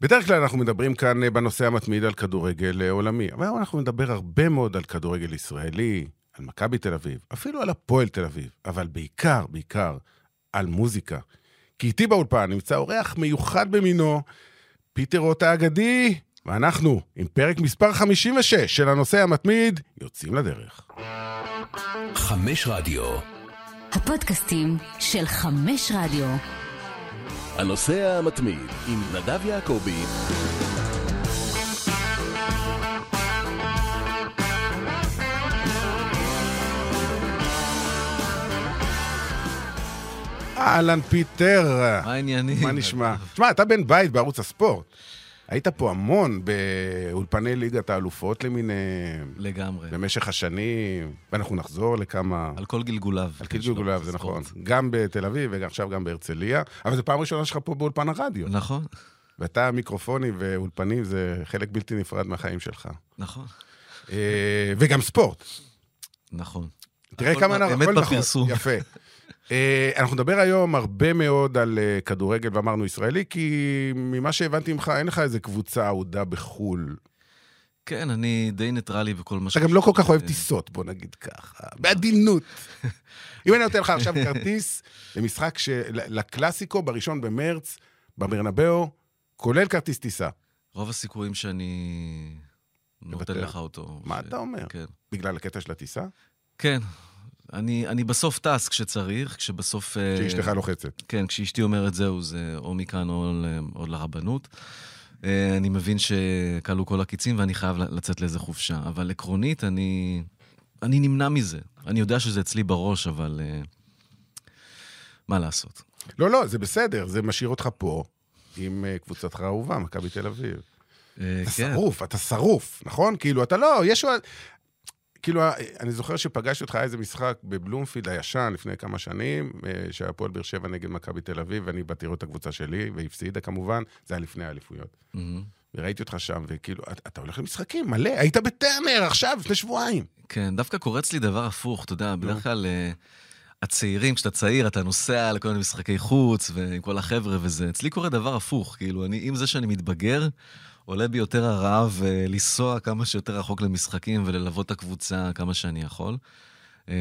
בדרך כלל אנחנו מדברים כאן אה, בנושא המתמיד על כדורגל אה, עולמי, אבל היום אנחנו נדבר הרבה מאוד על כדורגל ישראלי, על מכבי תל אביב, אפילו על הפועל תל אביב, אבל בעיקר, בעיקר, על מוזיקה. כי איתי באולפן נמצא אורח מיוחד במינו, פיטר רוטה האגדי, ואנחנו, עם פרק מספר 56 של הנושא המתמיד, יוצאים לדרך. חמש רדיו. הפודקאסטים של חמש רדיו. הנושא המתמיד עם נדב יעקבי. אהלן פיטר. מה העניינים? מה נשמע? תשמע, אתה בן בית בערוץ הספורט. היית פה המון באולפני ליגת האלופות למיניהם. לגמרי. במשך השנים, ואנחנו נחזור לכמה... על כל גלגוליו. על כל גלגוליו, זה נכון. גם בתל אביב ועכשיו גם בהרצליה, אבל זו פעם ראשונה שלך פה באולפן הרדיו. נכון. ואתה, מיקרופונים ואולפנים זה חלק בלתי נפרד מהחיים שלך. נכון. אה, וגם ספורט. נכון. תראה כמה אנחנו... אמת נכון. בפרסום. יפה. אה, אנחנו נדבר היום הרבה מאוד על אה, כדורגל, ואמרנו ישראלי, כי ממה שהבנתי ממך, אין לך איזה קבוצה אהודה בחו"ל. כן, אני די ניטרלי בכל מה אתה גם לא כל כך אוהב אה, טיסות, בוא נגיד ככה, בעדינות. אם אני נותן לך עכשיו כרטיס למשחק של- לקלאסיקו בראשון במרץ, בברנבאו, כולל כרטיס טיסה. רוב הסיכויים שאני נותן. לך אותו. מה ש- אתה אומר? כן. בגלל הקטע של הטיסה? כן. אני, אני בסוף טס כשצריך, כשבסוף... אה, שאשתך לוחצת. כן, כשאשתי אומרת זהו, זה או מכאן או, או לרבנות. אה, אני מבין שכלו כל הקיצים ואני חייב לצאת לאיזה חופשה. אבל עקרונית, אני, אני נמנע מזה. אני יודע שזה אצלי בראש, אבל אה, מה לעשות? לא, לא, זה בסדר, זה משאיר אותך פה עם קבוצתך האהובה, מכבי תל אביב. אתה כן. שרוף, אתה שרוף, נכון? כאילו, אתה לא, יש... כאילו, אני זוכר שפגשתי אותך איזה משחק בבלומפילד הישן לפני כמה שנים, אה, שהיה פועל באר שבע נגד מכבי תל אביב, ואני באתי לראות את הקבוצה שלי, והפסידה כמובן, זה היה לפני האליפויות. וראיתי אותך שם, וכאילו, אתה, אתה הולך למשחקים, מלא, היית בטרנר עכשיו, לפני שבועיים. כן, דווקא קורץ לי דבר הפוך, אתה יודע, בדרך כלל אה, הצעירים, כשאתה צעיר, אתה נוסע לכל מיני משחקי חוץ, ועם כל החבר'ה וזה. אצלי קורה דבר הפוך, כאילו, אני, עם זה שאני מתבגר, עולה בי יותר הרעב אה, לנסוע כמה שיותר רחוק למשחקים וללוות את הקבוצה כמה שאני יכול. אה,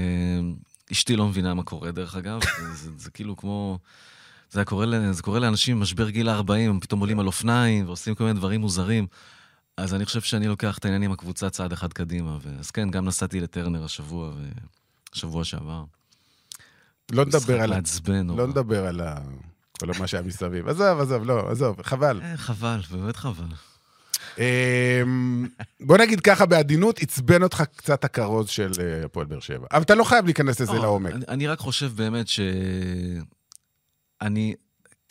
אשתי לא מבינה מה קורה, דרך אגב, זה, זה, זה כאילו כמו... זה, קורה, זה קורה לאנשים במשבר גיל ה-40, הם פתאום עולים על אופניים ועושים כל מיני דברים מוזרים. אז אני חושב שאני לוקח את העניין עם הקבוצה צעד אחד קדימה. ו... אז כן, גם נסעתי לטרנר השבוע, ושבוע שעבר. לא נדבר על... מעצבן נורא. לא נדבר על ה... כל מה שהיה מסביב. עזוב, עזוב, לא, עזוב, חבל. אה, חבל, באמת חבל. אמ, בוא נגיד ככה בעדינות, עצבן אותך קצת הכרוז של אה, הפועל באר שבע. אבל אתה לא חייב להיכנס לזה לא, לעומק. אני, רק חושב באמת ש... אני...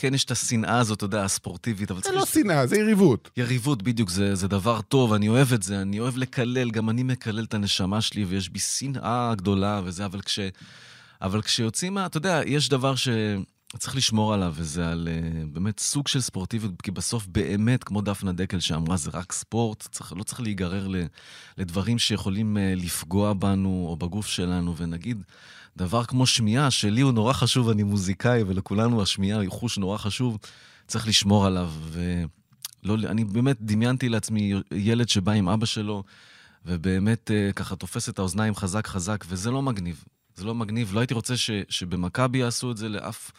כן, יש את השנאה הזאת, אתה יודע, הספורטיבית, אבל זה. לא שנאה, זה יריבות. יריבות, בדיוק, זה, זה דבר טוב, אני אוהב את זה, אני אוהב לקלל, גם אני מקלל את הנשמה שלי, ויש בי שנאה גדולה וזה, אבל כש... אבל כשיוצאים מה... אתה יודע, יש דבר שצריך לשמור עליו, וזה על uh, באמת סוג של ספורטיביות, כי בסוף באמת, כמו דפנה דקל שאמרה, זה רק ספורט, צריך, לא צריך להיגרר ל, לדברים שיכולים uh, לפגוע בנו או בגוף שלנו, ונגיד, דבר כמו שמיעה, שלי הוא נורא חשוב, אני מוזיקאי, ולכולנו השמיעה היא חוש נורא חשוב, צריך לשמור עליו. ו... לא, אני באמת דמיינתי לעצמי ילד שבא עם אבא שלו, ובאמת אה, ככה תופס את האוזניים חזק חזק, וזה לא מגניב. זה לא מגניב. לא הייתי רוצה ש, שבמכבי יעשו את זה לאף,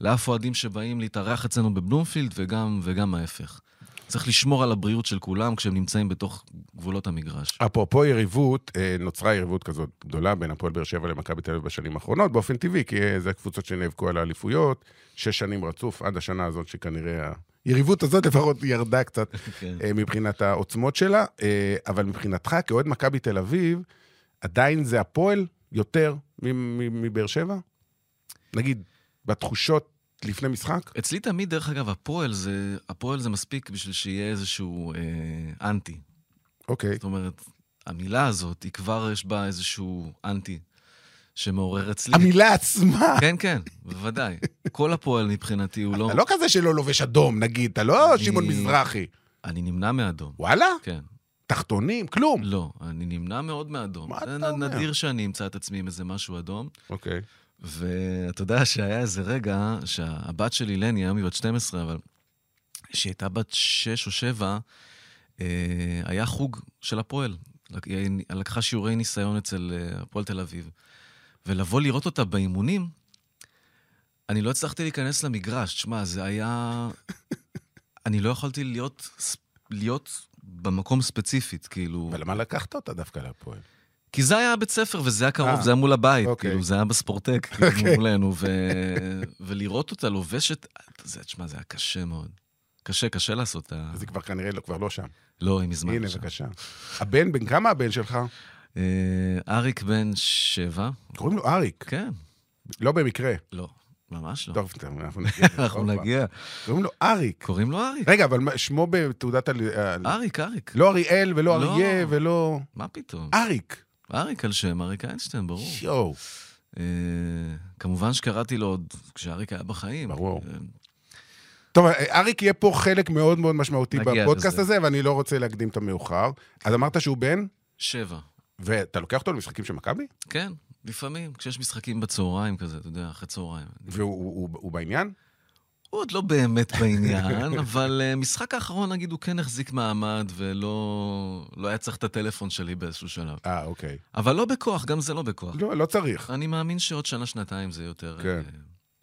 לאף אוהדים שבאים להתארח אצלנו בבלומפילד, וגם, וגם ההפך. צריך לשמור על הבריאות של כולם כשהם נמצאים בתוך גבולות המגרש. אפרופו יריבות, אה, נוצרה יריבות כזאת גדולה בין הפועל באר שבע למכבי תל אביב בשנים האחרונות, באופן טבעי, כי אה, זה הקבוצות שנאבקו על האליפויות, שש שנים רצוף, עד השנה הזאת שכנראה היריבות הזאת לפחות ירדה קצת כן. אה, מבחינת העוצמות שלה, אבל מבחינתך, כאוהד מכבי תל אביב, עדיין זה הפועל יותר מבאר שבע? נגיד, בתחושות לפני משחק? אצלי תמיד, דרך אגב, הפועל זה, הפועל זה מספיק בשביל שיהיה איזשהו אה, אנטי. אוקיי. זאת אומרת, המילה הזאת, היא כבר יש בה איזשהו אנטי שמעורר אצלי. המילה עצמה. כן, כן, בוודאי. כל הפועל מבחינתי הוא לא... אתה לא כזה שלא לובש אדום, נגיד, אתה לא אני- שמעון מזרחי. אני נמנע מאדום. וואלה? כן. תחתונים, כלום. לא, אני נמנע מאוד מאדום. מה זה אתה אומר? נדיר שאני אמצא את עצמי עם איזה משהו אדום. אוקיי. ואתה יודע שהיה איזה רגע שהבת שלי, לני, היום היא בת 12, אבל כשהיא הייתה בת שש או שבע, אה, היה חוג של הפועל. היא לקחה שיעורי ניסיון אצל אה, הפועל תל אביב. ולבוא לראות אותה באימונים, אני לא הצלחתי להיכנס למגרש. תשמע, זה היה... אני לא יכולתי להיות, להיות במקום ספציפית, כאילו... אבל למה לקחת אותה דווקא להפועל? כי זה היה בית ספר, וזה היה קרוב, אה, זה היה מול הבית, אוקיי. כאילו, זה היה בספורטק, כאילו, אוקיי. מולנו, ו... ולראות אותה לובשת, זה, תשמע, זה היה קשה מאוד. קשה, קשה לעשות את ה... היא כבר כנראה לא, כבר לא שם. לא, היא מזמן. הנה, שם. בבקשה. הבן, בן כמה הבן שלך? אה, אריק בן שבע, קוראים לו אריק, כן, לא במקרה. לא, ממש לא. טוב, אנחנו נגיע. אנחנו. נגיע. קוראים לו אריק. קוראים לו אריק. רגע, אבל שמו בתעודת ה... ה- אריק, אריק. לא אריאל ולא לא. אריה ולא... מה פתאום? אריק. אריק על שם אריק איינשטיין, ברור. יואו. אה, כמובן שקראתי לו עוד כשאריק היה בחיים. ברור. אה, טוב, אריק יהיה פה חלק מאוד מאוד משמעותי בפודקאסט. הזה, ואני לא רוצה להקדים את המאוחר. אז אמרת שהוא בן, שבע. ואתה לוקח אותו למשחקים של מכבי? כן, לפעמים, כשיש משחקים בצהריים כזה, אתה יודע, אחרי צהריים. והוא הוא- הוא בעניין? הוא עוד לא באמת בעניין, אבל uh, משחק האחרון, נגיד, הוא כן החזיק מעמד ולא לא היה צריך את הטלפון שלי באיזשהו שלב. אה, אוקיי. אבל לא בכוח, גם זה לא בכוח. לא, לא צריך. אני מאמין שעוד שנה-שנתיים זה יותר... כן.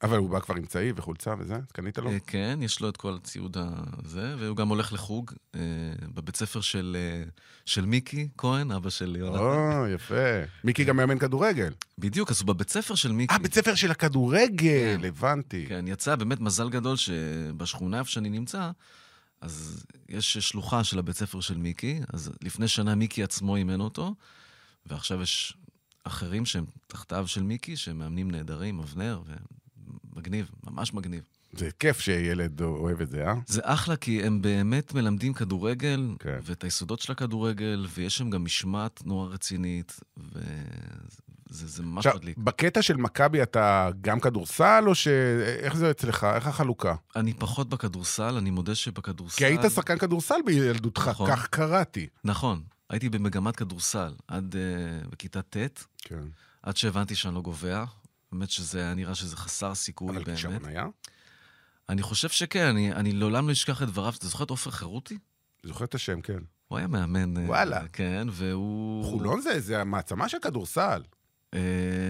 אבל הוא בא כבר עם צעיף וחולצה וזה? קנית לו? אה, כן, יש לו את כל הציוד הזה, והוא גם הולך לחוג אה, בבית ספר של, אה, של מיקי כהן, אבא של יונתן. או, יפה. מיקי גם מאמן כדורגל. בדיוק, אז הוא בבית ספר של מיקי. אה, בית ספר של הכדורגל, כן. הבנתי. כן, יצא באמת מזל גדול שבשכונה איפה שאני נמצא, אז יש שלוחה של הבית ספר של מיקי, אז לפני שנה מיקי עצמו אימן אותו, ועכשיו יש אחרים שהם תחתיו של מיקי, שהם מאמנים נהדרים, אבנר, ומגניב, ממש מגניב. זה כיף שילד אוהב את זה, אה? זה אחלה, כי הם באמת מלמדים כדורגל, כן. ואת היסודות של הכדורגל, ויש שם גם משמעת נורא רצינית, וזה זה ממש עכשיו, מדליק. בקטע של מכבי אתה גם כדורסל, או ש... איך זה אצלך? איך החלוקה? אני פחות בכדורסל, אני מודה שבכדורסל... כי היית שחקן כדורסל בילדותך, נכון. כך קראתי. נכון, הייתי במגמת כדורסל עד uh, בכיתה ט', כן. עד שהבנתי שאני לא גובע. באמת שזה היה נראה שזה חסר סיכוי אבל באמת. כישרון היה? אני חושב שכן, אני, אני לעולם לא אשכח את דבריו. אתה זוכר את עופר חירותי? זוכר את השם, כן. הוא היה מאמן. אה, וואלה. כן, והוא... חולון זה, זה המעצמה של כדורסל. אה,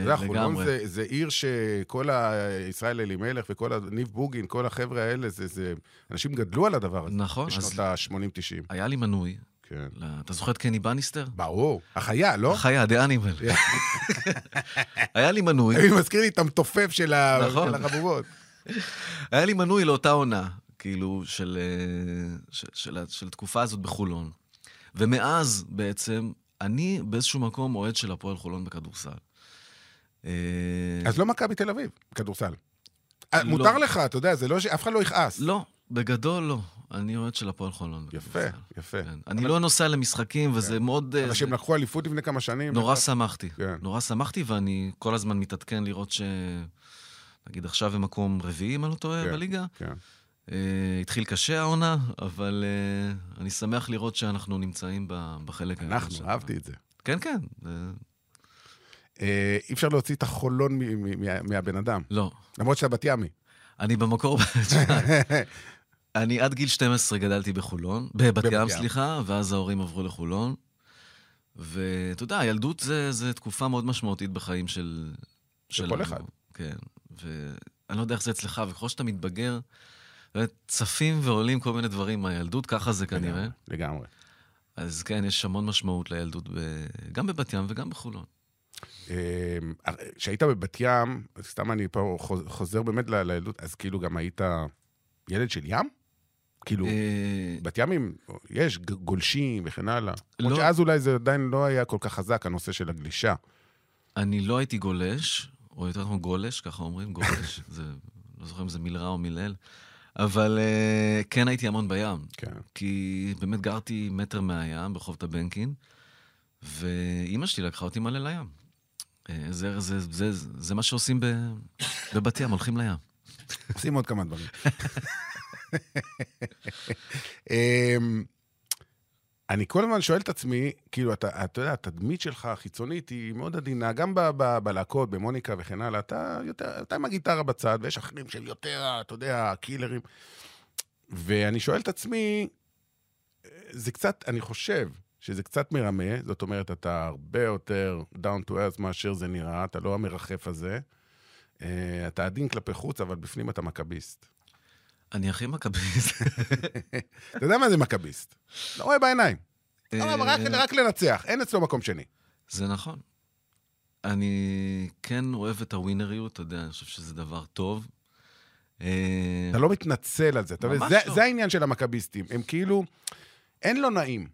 יודע, חולון לגמרי. זה, זה עיר שכל הישראל אלימלך וכל ניב בוגין, כל החבר'ה האלה, זה, זה... אנשים גדלו על הדבר הזה. נכון, בשנות אז ה-80-90. היה לי מנוי. כן. ל- אתה זוכר את קני בניסטר? ברור. החיה, לא? חיה, דה אנימל. היה לי מנוי, אני מזכיר לי את המתופף של ה- נכון. של החבורות. היה לי מנוי לאותה עונה, כאילו, של, אה, של, של, של התקופה הזאת בחולון. ומאז, בעצם, אני באיזשהו מקום אוהד של הפועל חולון בכדורסל. אה, אז לא מכבי תל אביב, כדורסל. לא. מותר לך, אתה יודע, זה לא ש... אף אחד לא יכעס. לא, בגדול לא. אני אוהד של הפועל חולון. יפה. יפה. כן. אני לא נוסע למשחקים, וזה מאוד... אה, אבל שהם לקחו אליפות לפני כמה שנים. נורא בטח. שמחתי. כן. נורא שמחתי, ואני כל הזמן מתעדכן לראות ש... נגיד עכשיו הם מקום רביעי, אם אני לא טועה, כן, בליגה. כן. אה, התחיל קשה העונה, אבל אה, אני שמח לראות שאנחנו נמצאים ב- בחלק העליון אנחנו, אהבתי את זה. כן, כן. אה, אי אפשר להוציא את החולון מ- מ- מה- מהבן אדם. לא. למרות שאתה בת ימי. אני במקור... אני עד גיל 12 גדלתי בחולון, בבת ים. סליחה, ואז ההורים עברו לחולון. ואתה יודע, הילדות זה, זה תקופה מאוד משמעותית בחיים של... של כל. אחד. כן. ואני לא יודע איך זה אצלך, וככל שאתה מתבגר, צפים ועולים כל מיני דברים מהילדות, ככה זה כנראה. לגמרי. אז כן, יש המון משמעות לילדות, ב... גם בבת ים וגם בחולון. אה, כשהיית בבת ים, סתם אני פה חוז- חוזר באמת לילדות, אז כאילו גם היית ילד של ים? כאילו, אה, בת ימים, יש גולשים וכן הלאה. למרות לא. שאז אולי זה עדיין לא היה כל כך חזק, הנושא של הגלישה. אני לא הייתי גולש, או יותר נכון גולש, ככה אומרים, גולש. זה, לא זוכר אם זה מילרע או מילל, אבל uh, כן הייתי המון בים. כן. כי באמת גרתי מטר מהים, ברחוב טבנקין, ואימא שלי לקחה אותי מלא לים. אה, זה, זה, זה, זה, זה מה שעושים בבת ים, הולכים לים. עושים עוד כמה דברים. אמ, אני כל הזמן שואל את עצמי, כאילו, אתה, אתה יודע, התדמית שלך החיצונית היא מאוד עדינה, גם בלהקות, במוניקה וכן הלאה, אתה יותר, אתה עם הגיטרה בצד, ויש אחרים שהם יותר, אתה יודע, קילרים. ואני שואל את עצמי, זה קצת, אני חושב שזה קצת מרמה, זאת אומרת, אתה הרבה יותר down to earth מאשר זה נראה, אתה לא המרחף הזה. אה, אתה עדין כלפי חוץ, אבל בפנים אתה מכביסט. אני הכי מכביסט. אתה יודע מה זה מכביסט? לא רואה בעיניים. לא, אה, רק, רק לנצח, אין אצלו מקום שני. זה נכון. אני כן אוהב את הווינריות, אתה יודע, אני חושב שזה דבר טוב. אה, אתה לא מתנצל על זה. אתה מבין? זה, לא. זה העניין של המכביסטים. הם כאילו, אין לו נעים.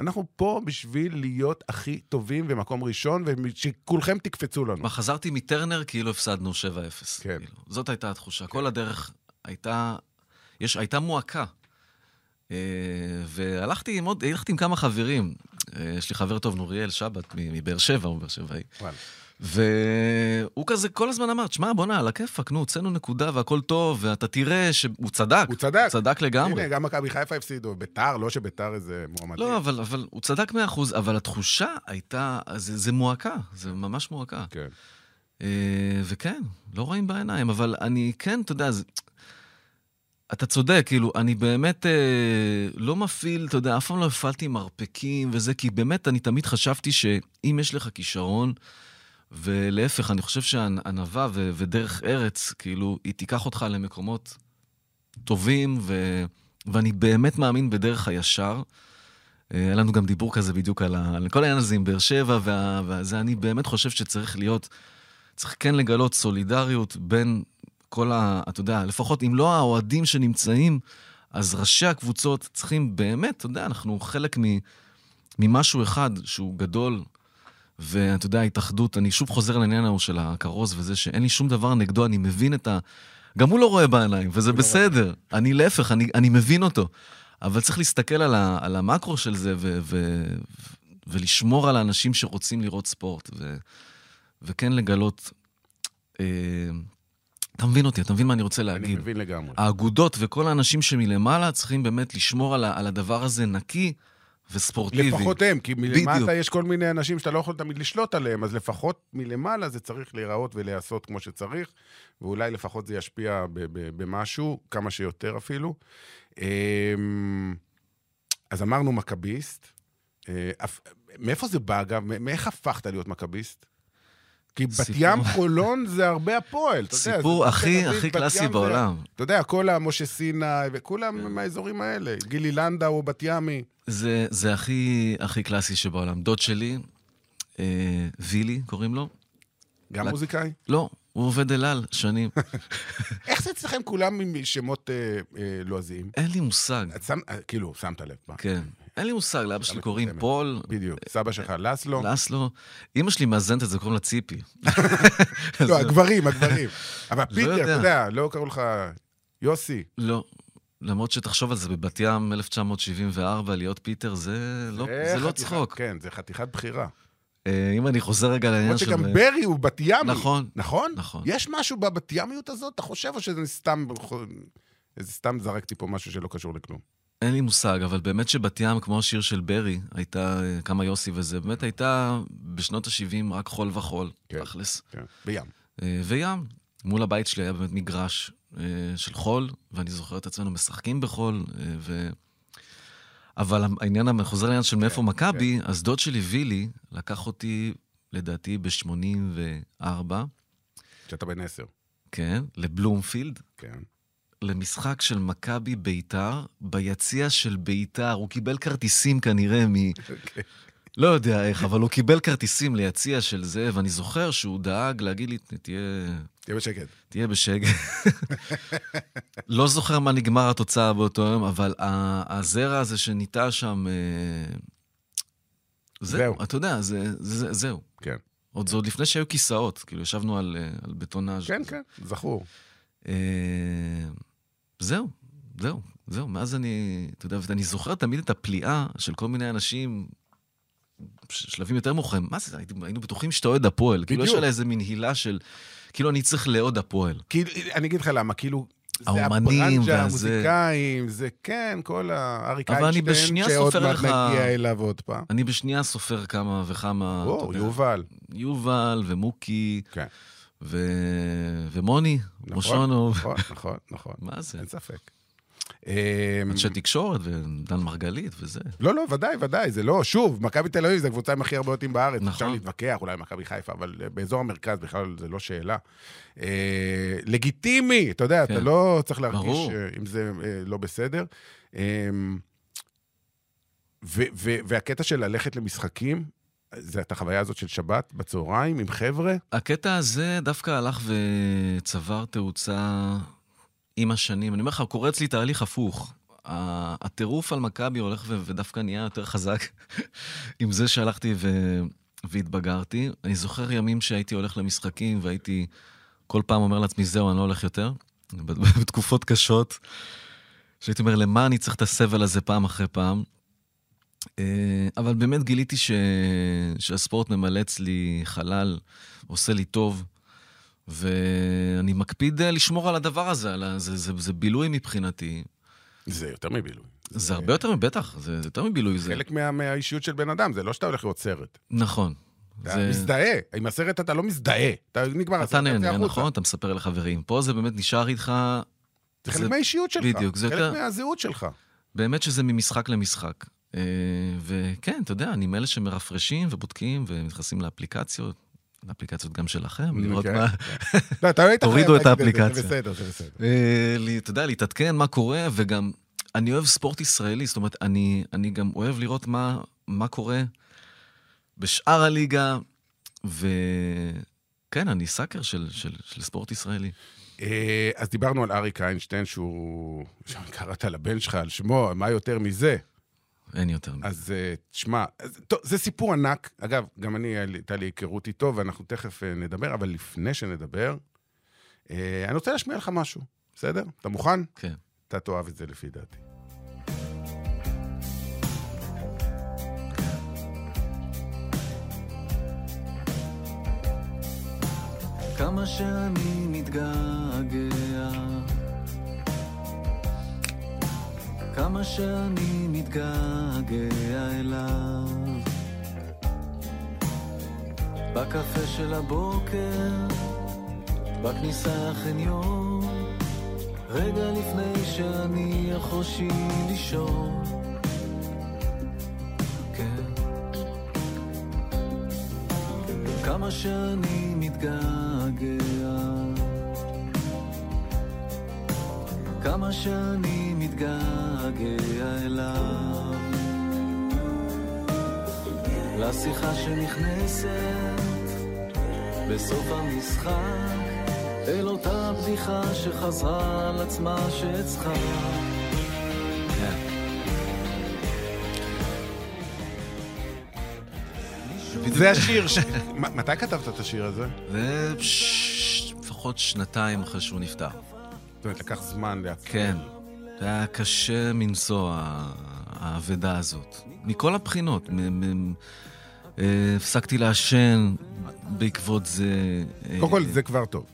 אנחנו פה בשביל להיות הכי טובים ומקום ראשון, ושכולכם תקפצו לנו. מה, חזרתי מטרנר כאילו הפסדנו 7-0. כן. כאילו. זאת הייתה התחושה. כל הדרך הייתה, יש, הייתה מועקה. אה, והלכתי עם עוד, הלכתי עם כמה חברים. אה, יש לי חבר טוב, נוריאל שבת, מבאר שבע, הוא באר שבעי. והוא כזה כל הזמן אמר, תשמע, בוא'נה, על הכיפאק, נו, הוצאנו נקודה והכל טוב, ואתה תראה שהוא צדק. הוא צדק. הוא צדק לגמרי. הנה, גם מכבי חיפה הפסידו. ביתר, לא שביתר איזה מועמדים. לא, אבל, אבל הוא צדק מאה אחוז, אבל התחושה הייתה, זה, זה מועקה, זה ממש מועקה. כן. אה, וכן, לא רואים בעיניים, אבל אני כן, אתה יודע, זה... אתה צודק, כאילו, אני באמת אה, לא מפעיל, אתה יודע, אף פעם לא הפעלתי מרפקים וזה, כי באמת, אני תמיד חשבתי שאם יש לך כישרון, ולהפך, אני חושב שענווה ו- ודרך ארץ, כאילו, היא תיקח אותך למקומות טובים, ו- ואני באמת מאמין בדרך הישר. אה, היה לנו גם דיבור כזה בדיוק על, ה- על כל העניין הזה עם באר שבע, וה- וזה, אני באמת חושב שצריך להיות, צריך כן לגלות סולידריות בין כל ה... אתה יודע, לפחות אם לא האוהדים שנמצאים, אז ראשי הקבוצות צריכים באמת, אתה יודע, אנחנו חלק מ, ממשהו אחד שהוא גדול, ואתה יודע, ההתאחדות, אני שוב חוזר לעניין ההוא של הכרוז וזה, שאין לי שום דבר נגדו, אני מבין את ה... גם הוא לא רואה בעיניים, וזה בסדר. אני להפך, אני, אני מבין אותו. אבל צריך להסתכל על, ה, על המקרו של זה ו, ו, ולשמור על האנשים שרוצים לראות ספורט, ו, וכן לגלות... אה, אתה מבין אותי, אתה מבין מה אני רוצה אני להגיד. מבין לגמרי. האגודות וכל האנשים שמלמעלה צריכים באמת לשמור על, על הדבר הזה נקי וספורטיבי. לפחות הם, כי מלמטה בדיוק. יש כל מיני אנשים שאתה לא יכול תמיד לשלוט עליהם, אז לפחות מלמעלה זה צריך להיראות ולהיעשות כמו שצריך, ואולי לפחות זה ישפיע במשהו, כמה שיותר אפילו. אמ, אז אמרנו מכביסט. אה, מאיפה זה בא, אגב? מאיך הפכת להיות מכביסט? כי בת ים חולון זה הרבה הפועל, אתה יודע. סיפור הכי, הכי קלאסי בעולם. אתה יודע, כל המשה סיני, וכולם כן. מהאזורים האלה. גילי לנדאו, בת ימי. זה, זה הכי, הכי קלאסי שבעולם. דוד שלי, אה, וילי קוראים לו, גם מוזיקאי? לא, הוא עובד אל על שנים. איך זה אצלכם כולם עם שמות אה, אה, לועזיים? אין לי מושג. כאילו, שמת לב. כן. אין לי מושג, לאבא שלי קוראים. פול, בדיוק. סבא שלך לסלו? לסלו. אימא שלי מאזנת את זה, קוראים לה ציפי. לא, הגברים, הגברים. אבל פיטר, יודע. אתה יודע, לא קראו לך יוסי. לא. למרות שתחשוב על זה, בבת ים 1974, להיות פיטר, זה לא, זה לא צחוק. כן, זה חתיכת בחירה. אה, אם אני חוזר רגע לעניין למרות של... שגם ברי הוא בת ימי. נכון. נכון? נכון. יש משהו בבת ימיות הזאת? אתה חושב או שזה סתם... סתם זרקתי פה משהו שלא קשור לכלום. אין לי מושג, אבל באמת שבת ים, כמו השיר של ברי, הייתה, אה, כמה יוסי וזה, באמת הייתה בשנות ה-70 רק חול וחול, כן. תכלס. כן, בים. אה, וים. מול הבית שלי היה באמת מגרש אה, של חול, ואני זוכר את עצמנו משחקים בחול, ו... אבל העניין, חוזר לעניין של מאיפה מכבי, אז דוד שלי, וילי, לקח אותי, לדעתי, ב-84, כשאתה בן עשר. כן, לבלומפילד, כן. למשחק של מכבי ביתר, ביציע של ביתר. הוא קיבל כרטיסים כנראה מ... לא יודע איך, אבל הוא קיבל כרטיסים ליציע של זה, ואני זוכר שהוא דאג להגיד לי, תהיה, תהיה בשקט. תהיה בשקט. לא זוכר מה נגמר התוצאה באותו יום, אבל הזרע הזה שניטע שם, אה, זהו. זהו, אתה יודע, זה, זה, זהו. כן. עוד זה עוד לפני שהיו כיסאות, כאילו ישבנו על, אה, על בטונאז'. כן, כן, זכור. זהו, זהו, זהו. מאז אני, אתה יודע, ואני זוכר תמיד את הפליאה של כל מיני אנשים, שלבים יותר מאוחרים. מה זה, היינו, בטוחים שאתה אוהד הפועל. כאילו יש בדיוק. עליה איזה מין הילה של, כאילו אני צריך לאוהד הפועל. כי אני אגיד לך למה, כאילו... זה האומנים והזה. המוזיקאים, זה כן, כל האריק איינשטיין, שעוד מעט נגיע אליו עוד פעם. אני בשנייה סופר כמה וכמה, אתה או, יודע, יובל. יובל ומוקי כן. ו... ומוני, נכון, מושונוב. נכון, נכון, נכון. מה זה? אין ספק. אה, אנשי תקשורת ודן מרגלית וזה. לא, לא, ודאי, ודאי, זה לא, שוב, מכבי תל אביב זה הקבוצה עם הכי הרבה אותים בארץ. נכון. אפשר להתווכח, אולי מכבי חיפה, אבל אה, באזור המרכז בכלל זה לא שאלה. אה, לגיטימי, אתה יודע, כן. אתה לא צריך להרגיש ברור. אה, אם זה אה, לא בסדר. אה, ו- ו- והקטע של ללכת למשחקים, זה את החוויה הזאת של שבת בצהריים עם חבר'ה, הקטע הזה דווקא הלך וצבר תאוצה עם השנים. אני אומר לך, קורה אצלי תהליך הפוך. הטירוף על מכבי הולך ו- ודווקא נהיה יותר חזק עם זה שהלכתי ו- והתבגרתי. אני זוכר ימים שהייתי הולך למשחקים והייתי כל פעם אומר לעצמי, זהו, אני לא הולך יותר. בתקופות קשות, שהייתי אומר, למה אני צריך את הסבל הזה פעם אחרי פעם? אה, אבל באמת גיליתי ש... שהספורט ממלא אצלי חלל, עושה לי טוב, ואני מקפיד אה, לשמור על הדבר הזה, על ה... זה, זה, זה בילוי מבחינתי. זה יותר מבילוי. זה הרבה יותר, בטח, זה זה יותר מבילוי. זה... חלק מה- מהאישיות של בן אדם, זה לא שאתה הולך לראות סרט. נכון. אתה זה... מזדהה, עם הסרט אתה לא מזדהה. אתה נגמר הסרט, אתה נהנה. נכון? אתה מספר לחברים. פה זה באמת נשאר איתך, זה חלק מהאישיות שלך. בדיוק, זה חלק יותר- מהזהות שלך. באמת שזה ממשחק למשחק. אה, וכן, אתה יודע, אני מאלה שמרפרשים ובודקים ונכנסים לאפליקציות, לאפליקציות גם שלכם, לראות כן. מה... לא, אתה לא היית תורידו חייב את להגיד זה, האפליקציה. זה בסדר, זה בסדר. אה, אתה יודע, להתעדכן מה קורה, וגם אני אוהב ספורט ישראלי, זאת אומרת, אני, גם אוהב לראות מה, קורה בשאר הליגה, וכן, אני סאקר של ספורט ישראלי. אה, אז דיברנו על אריק איינשטיין, שהוא... קראת לבן שלך על שמו, מה יותר מזה? אין יותר. אז אה, תשמע, טוב, זה סיפור ענק. אגב, גם אני, לי- הייתה לי היכרות איתו, ואנחנו תכף אה, נדבר, אבל לפני שנדבר, אה, אני רוצה להשמיע לך משהו, בסדר? אתה מוכן? כן. אתה תאהב את זה לפי דעתי. כמה שאני מתגעגע, כמה שאני מתגעגע אליו. בקפה של הבוקר, בכניסה לחניון, רגע לפני שאני אחושי לישון. כן. כמה שאני מתגעגע, כמה שאני מתגעגע אליו. לשיחה שנכנסת בסוף המשחק, אל אותה בדיחה שחזרה על עצמה שאצחק. זה השיר ש... מתי כתבת את השיר הזה? זה לפחות שנתיים אחרי שהוא נפטר. זאת אומרת, לקח זמן להקל. כן. זה היה קשה מנשוא, האבדה הזאת. מכל הבחינות. אה, הפסקתי לעשן בעקבות זה. אה, קודם כל, זה כבר טוב.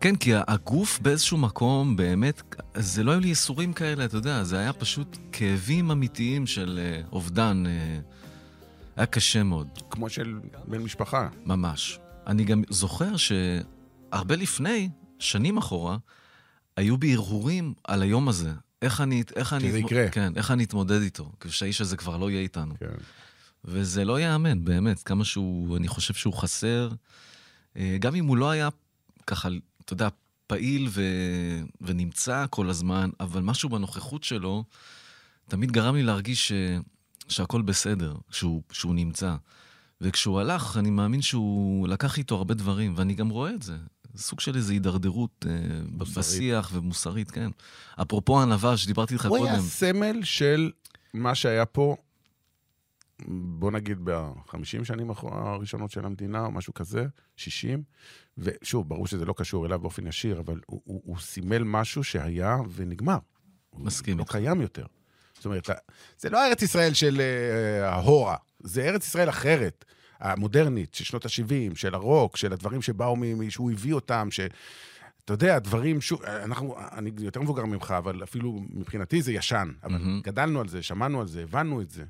כן, כי הגוף באיזשהו מקום, באמת, זה לא היו לי ייסורים כאלה, אתה יודע, זה היה פשוט כאבים אמיתיים של אה, אובדן. היה קשה מאוד. כמו של בן משפחה. ממש. אני גם זוכר שהרבה לפני, שנים אחורה, היו בי הרהורים על היום הזה. איך אני... איך אני שזה יקרה. כן, איך אני אתמודד איתו, כשהאיש הזה כבר לא יהיה איתנו. כן. וזה לא ייאמן, באמת, כמה שהוא, אני חושב שהוא חסר. אה, גם אם הוא לא היה ככה, אתה יודע, פעיל ו... ונמצא כל הזמן, אבל משהו בנוכחות שלו תמיד גרם לי להרגיש ש... שהכל בסדר, שהוא, שהוא נמצא. וכשהוא הלך, אני מאמין שהוא לקח איתו הרבה דברים, ואני גם רואה את זה. סוג של איזו הידרדרות אה, מוסרית. בשיח ומוסרית, כן. אפרופו ענווה, שדיברתי איתך הוא קודם. היה סמל של מה שהיה פה, בוא נגיד, ב-50 שנים הראשונות של המדינה, או משהו כזה, 60. ושוב, ברור שזה לא קשור אליו באופן ישיר, אבל הוא, הוא, הוא סימל משהו שהיה ונגמר. מסכים הוא לא. קיים יותר. זאת אומרת, זה לא ארץ ישראל של אה, ההורה, זה ארץ ישראל אחרת, המודרנית, של שנות ה-70, של הרוק, של הדברים שבאו מ... שהוא הביא אותם, ש... אתה יודע, דברים, שוב, אנחנו, אני יותר מבוגר ממך, אבל אפילו מבחינתי זה ישן. אבל מהמם. גדלנו על זה, שמענו על זה, הבנו את זה.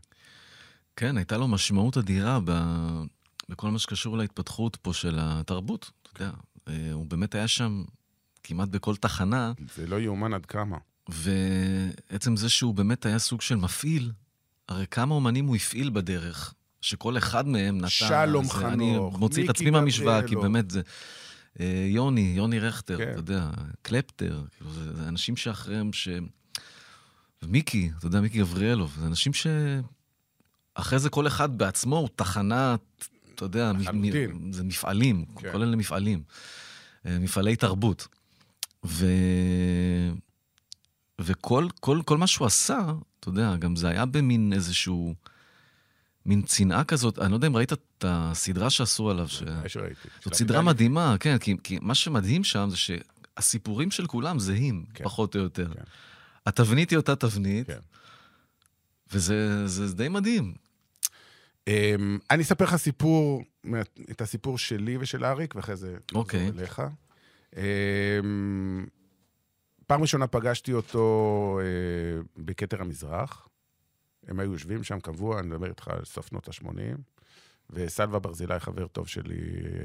כן, הייתה לו משמעות אדירה ב... בכל מה שקשור להתפתחות פה של התרבות. אתה יודע, אה, הוא באמת היה שם כמעט בכל תחנה. זה לא יאומן עד כמה. ועצם זה שהוא באמת היה סוג של מפעיל, הרי כמה אומנים הוא הפעיל בדרך, שכל אחד מהם נתן... שלום זה- חנוך, אני מוציא את עצמי מהמשוואה, כי. באמת זה... אה, יוני, יוני רכטר, כן. אתה יודע, קלפטר, כאילו, זה, זה אנשים שאחריהם ש... ומיקי, אתה יודע, מיקי גבריאלוב, זה אנשים ש... אחרי זה כל אחד בעצמו הוא תחנת, אתה יודע, לחלוטין. מ- זה מפעלים, כן. כל אלה מפעלים, אה, מפעלי תרבות. ו... וכל כל, כל מה שהוא עשה, אתה יודע, גם זה היה במין איזשהו... מין צנעה כזאת, אני לא יודע אם ראית את הסדרה שעשו עליו, ש... שראיתי. זאת סדרה. מדהימה, כן, כי, כי מה שמדהים שם זה שהסיפורים של כולם זהים, כן. פחות או יותר. כן. התבנית היא אותה תבנית, כן. וזה זה, זה די מדהים. אמ, אני אספר לך סיפור, את הסיפור שלי ושל אריק, ואחרי זה אוקיי. אליך. אמ, פעם ראשונה פגשתי אותו אה, בכתר המזרח. הם היו יושבים שם קבוע, אני מדבר איתך על סוף שנות ה-80. וסלווה ברזילי, חבר טוב שלי,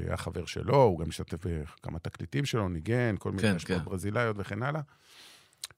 היה חבר שלו, הוא גם השתתף בכמה תקליטים שלו, ניגן, כל מיני כן, השפעות כן. ברזילאיות וכן הלאה.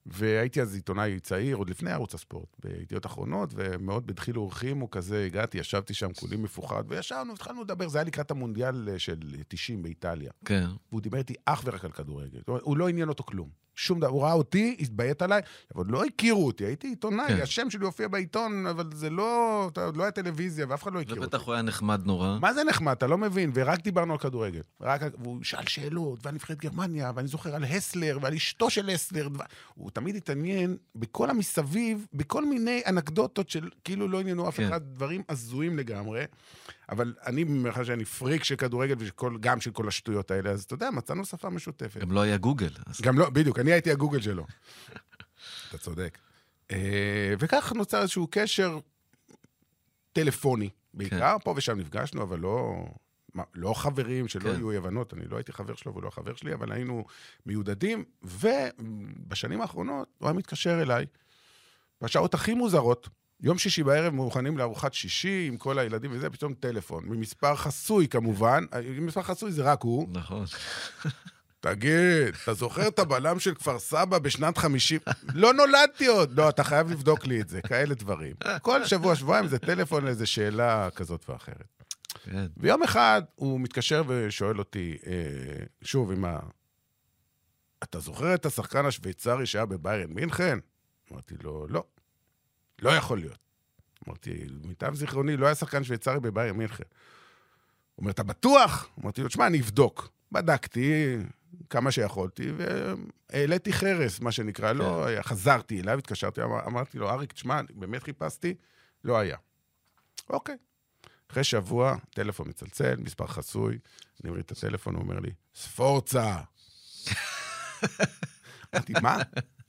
והייתי אז עיתונאי צעיר, עוד לפני ערוץ הספורט, בידיעות אחרונות, ומאוד בדחילו ורחימו כזה, הגעתי, ישבתי שם כולי מפוחד, וישבנו, התחלנו לדבר, זה היה לקראת המונדיאל אה, של 90 באיטליה. כן, והוא דיבר איתי אך ורק על כדורגל. הוא לא עניין אותו כלום. שום דבר. הוא ראה אותי, התביית עליי, אבל לא הכירו אותי, הייתי עיתונאי, כן. השם שלי הופיע בעיתון, אבל זה לא, לא היה טלוויזיה, ואף אחד לא הכיר אותי. ובטח הוא היה נחמד נורא. מה זה נחמד? אתה לא מבין, ורק דיברנו על כדורגל. רק, והוא שאל שאלות, ועל נבחרת גרמניה, ואני זוכר על הסלר, ועל אשתו של הסלר. דבר- הוא תמיד התעניין בכל המסביב, בכל מיני אנקדוטות של כאילו לא עניינו אף כן. אחד, דברים הזויים לגמרי. אבל אני, מאחר שאני פריק של כדורגל וגם של כל השטויות האלה, אז אתה יודע, מצאנו שפה משותפת. גם לא היה גוגל. אז... גם לא, בדיוק, אני הייתי הגוגל שלו. אתה צודק. אה, וכך נוצר איזשהו קשר טלפוני, בעיקר, פה ושם נפגשנו, אבל לא, מה, לא חברים, שלא כן. יהיו אי הבנות, אני לא הייתי חבר שלו והוא לא חבר שלי, אבל היינו מיודדים, ובשנים האחרונות הוא היה מתקשר אליי, בשעות הכי מוזרות, יום שישי בערב מוכנים לארוחת שישי עם כל הילדים וזה, פתאום טלפון, ממספר חסוי כמובן, מספר חסוי זה רק הוא, נכון. תגיד, אתה זוכר את הבלם של כפר סבא בשנת 50? לא נולדתי עוד. לא, אתה חייב לבדוק לי את זה, כאלה דברים. כל שבוע, שבועיים זה טלפון לאיזו שאלה כזאת ואחרת. כן. ויום אחד הוא מתקשר ושואל אותי, אה, שוב, עם ה... אתה זוכר את השחקן השוויצרי שהיה בביירן מינכן? אמרתי לו, לא. לא יכול להיות. אמרתי, למיטב זיכרוני, לא היה שחקן שוויצרי בביירן מינכן. הוא אומר, אתה בטוח? אמרתי לו, תשמע, אני אבדוק. בדקתי כמה שיכולתי, והעליתי חרס, מה שנקרא, לא היה, חזרתי אליו, התקשרתי, אמר, אמרתי לו, אריק, תשמע, באמת חיפשתי, לא היה. אוקיי. אחרי שבוע, טלפון מצלצל, מספר חסוי, אני מרים את הטלפון, הוא אומר לי, ספורצה. אמרתי, מה?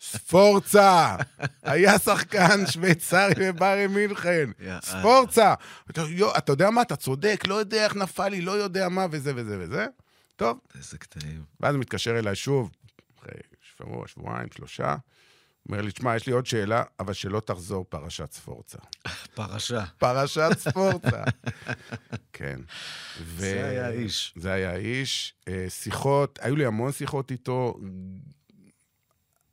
ספורצה! היה שחקן שוויצרי בבארי מינכן. ספורצה! אתה יודע מה? אתה צודק, לא יודע איך נפל לי, לא יודע מה, וזה וזה וזה. טוב, איזה קטעים. ואז הוא מתקשר אליי שוב, אחרי שבוע, שבועיים, שלושה, אומר לי, תשמע, יש לי עוד שאלה, אבל שלא תחזור פרשת ספורצה. פרשה. פרשת ספורצה. כן. ו... זה היה האיש. זה היה האיש. אה, שיחות, היו לי המון שיחות איתו,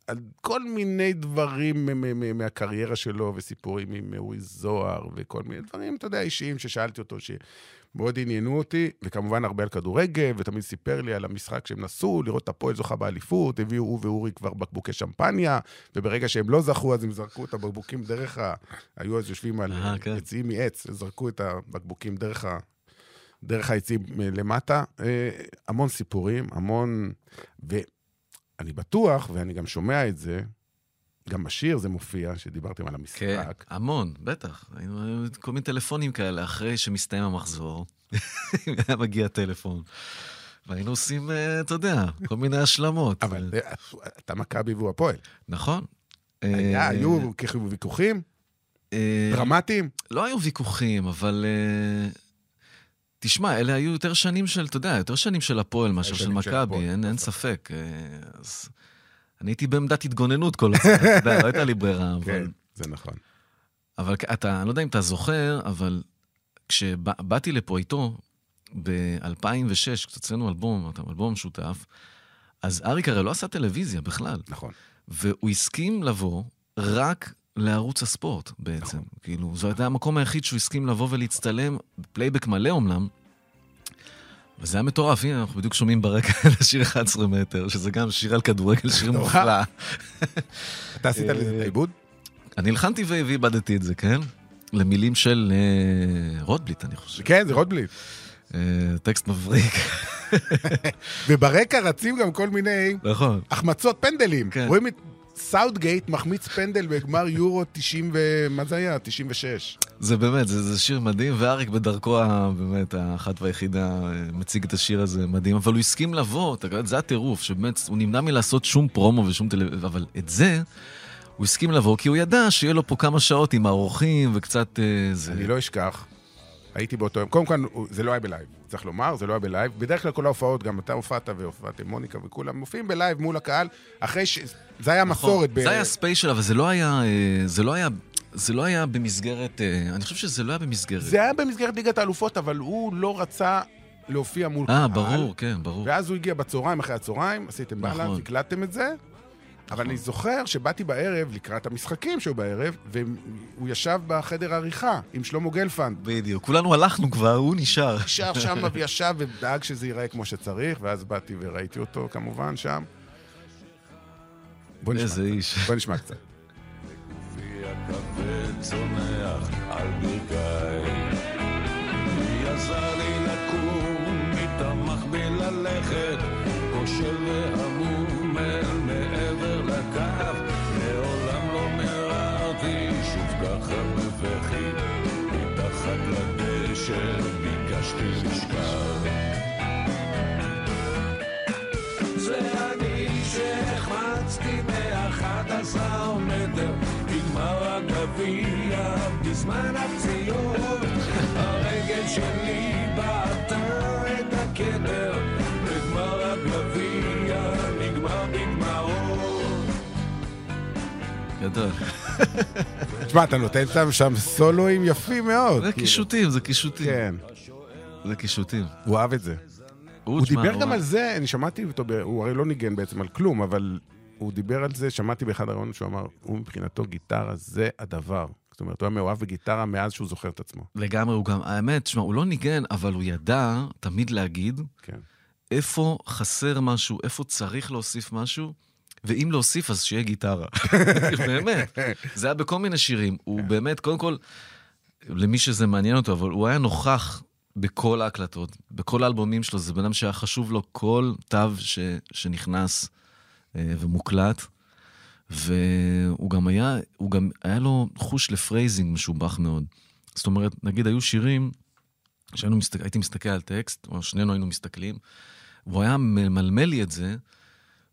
על כל מיני דברים מהקריירה שלו, וסיפורים עם אורי זוהר, וכל מיני דברים, אתה יודע, אישיים ששאלתי אותו, שמאוד עניינו אותי, וכמובן הרבה על כדורגל, ותמיד סיפר לי על המשחק שהם נסעו, לראות את הפועל זוכה באליפות, הביאו הוא ואורי כבר בקבוקי שמפניה, וברגע שהם לא זכו, אז הם זרקו את הבקבוקים דרך ה... היו אז יושבים על אה, כן. יציאים מעץ, וזרקו את הבקבוקים דרך ה... דרך אה, למטה. אה, המון סיפורים, המון... ואני בטוח, ואני גם שומע את זה, גם בשיר זה מופיע, שדיברתם על המשחק. כן, המון, בטח. היינו כל מיני טלפונים כאלה, אחרי שמסתיים המחזור, היה מגיע טלפון. והיינו עושים, אה, אתה יודע, כל מיני השלמות. אבל אה, אתה מכבי והוא הפועל. נכון. אה, היו ויכוחים דרמטיים? לא היו ויכוחים, אבל... תשמע, אלה היו יותר שנים של, אתה יודע, יותר שנים של הפועל מאשר של מכבי, אין אין ספק. אה, אז אני הייתי בעמדת התגוננות כל הזמן, אתה יודע, לא הייתה לי ברירה, כן, אבל... זה נכון. אבל אתה, אני לא יודע אם אתה זוכר, אבל כשבאתי לפה איתו, ב-2006, כשהוצאנו אלבום, אתה- אלבום משותף, אז אריק הרי לא עשה טלוויזיה בכלל. נכון. והוא הסכים לבוא רק לערוץ הספורט בעצם. נכון. כאילו, זה היה המקום היחיד שהוא הסכים לבוא ולהצטלם, פלייבק מלא אומנם. וזה היה מטורף, הנה, אנחנו בדיוק שומעים ברקע את השיר 11 מטר, שזה גם שיר על כדורגל, שיר. מופלא. אתה עשית לזה את העיבוד? אני הלחנתי ועיבדתי את זה, כן? למילים של אה, רוטבליט, אני חושב. כן, זה רוטבליט. אה, טקסט מבריק. וברקע רצים גם כל מיני נכון. החמצות פנדלים. כן. רואים את סאוטגייט מחמיץ פנדל בגמר יורו 90 ו... מה זה היה? 96. זה באמת, זה, זה שיר מדהים, ואריק בדרכו, באמת, האחת והיחידה, אה, מציג את השיר הזה מדהים, אבל הוא הסכים לבוא, אתה יודע, זה הטירוף, שבאמת, הוא נמנע מלעשות שום פרומו ושום טלוויזיה, אבל את זה, הוא הסכים לבוא, כי הוא ידע שיהיה לו פה כמה שעות עם האורחים וקצת... אה, זה... אני לא אשכח. הייתי באותו יום. קודם כל, זה לא היה בלייב, צריך לומר, זה לא היה בלייב. בדרך כלל כל ההופעות, גם אתה הופעת והופעת עם מוניקה וכולם, מופיעים בלייב מול הקהל, אחרי ש... זה היה נכון. מסורת. ב- זה היה ספיישל, אבל זה לא היה, אה, זה לא היה, זה לא היה במסגרת, אה, אני חושב שזה לא היה במסגרת. זה היה במסגרת ליגת האלופות, אבל הוא לא רצה להופיע מול קהל. אה, ברור, כן, ברור. ואז הוא הגיע בצהריים, אחרי הצהריים, עשיתם נכון. balance, הקלטתם את זה. אבל אני זוכר שבאתי בערב, לקראת המשחקים שהיו בערב, והוא ישב בחדר העריכה עם שלמה גלפנד. בדיוק. כולנו הלכנו כבר, הוא נשאר. נשאר שם וישב ודאג שזה ייראה כמו שצריך, ואז באתי וראיתי אותו כמובן שם. בוא נשמע איזה קצת. איש. בוא נשמע קצת. הכבד צונח על ברכיי. מי עזר לי לקום, מי תמך בי ללכת, כושל והמום אל מעבר לקו. מעולם לא מיררתי שוב ככה בבכי, מתחת לדשא ביקשתי משקל. זה אני שהחמצתי מאחד עשר מטר בגמר הגביע בזמן הפציעות הרגל שלי גדול. תשמע, אתה נותן שם שם סולואים יפים מאוד. זה כאילו. קישוטים, זה קישוטים. כן, זה קישוטים. הוא אהב את זה. הוא דיבר גם על זה, אני שמעתי אותו, הוא הרי לא ניגן בעצם על כלום, אבל הוא דיבר על זה, שמעתי באחד הרעיונות שהוא אמר, הוא מבחינתו גיטרה זה הדבר. זאת אומרת, הוא היה מאוהב בגיטרה מאז שהוא זוכר את עצמו. לגמרי, הוא גם, האמת, תשמע, הוא לא ניגן, אבל הוא ידע תמיד להגיד כן. איפה חסר משהו, איפה צריך להוסיף משהו, ואם להוסיף, אז שיהיה גיטרה. באמת. זה היה בכל מיני שירים. הוא באמת, קודם כל, למי שזה מעניין אותו, אבל הוא היה נוכח בכל ההקלטות, בכל האלבומים שלו, זה בן אדם שהיה חשוב לו כל תו ש, שנכנס אה, ומוקלט. והוא גם היה, הוא גם היה לו חוש ל phrasing משובח מאוד. זאת אומרת, נגיד היו שירים שהיינו מסתכל, מסתכל על טקסט, או שנינו היינו מסתכלים, והוא היה ממלמל לי את זה,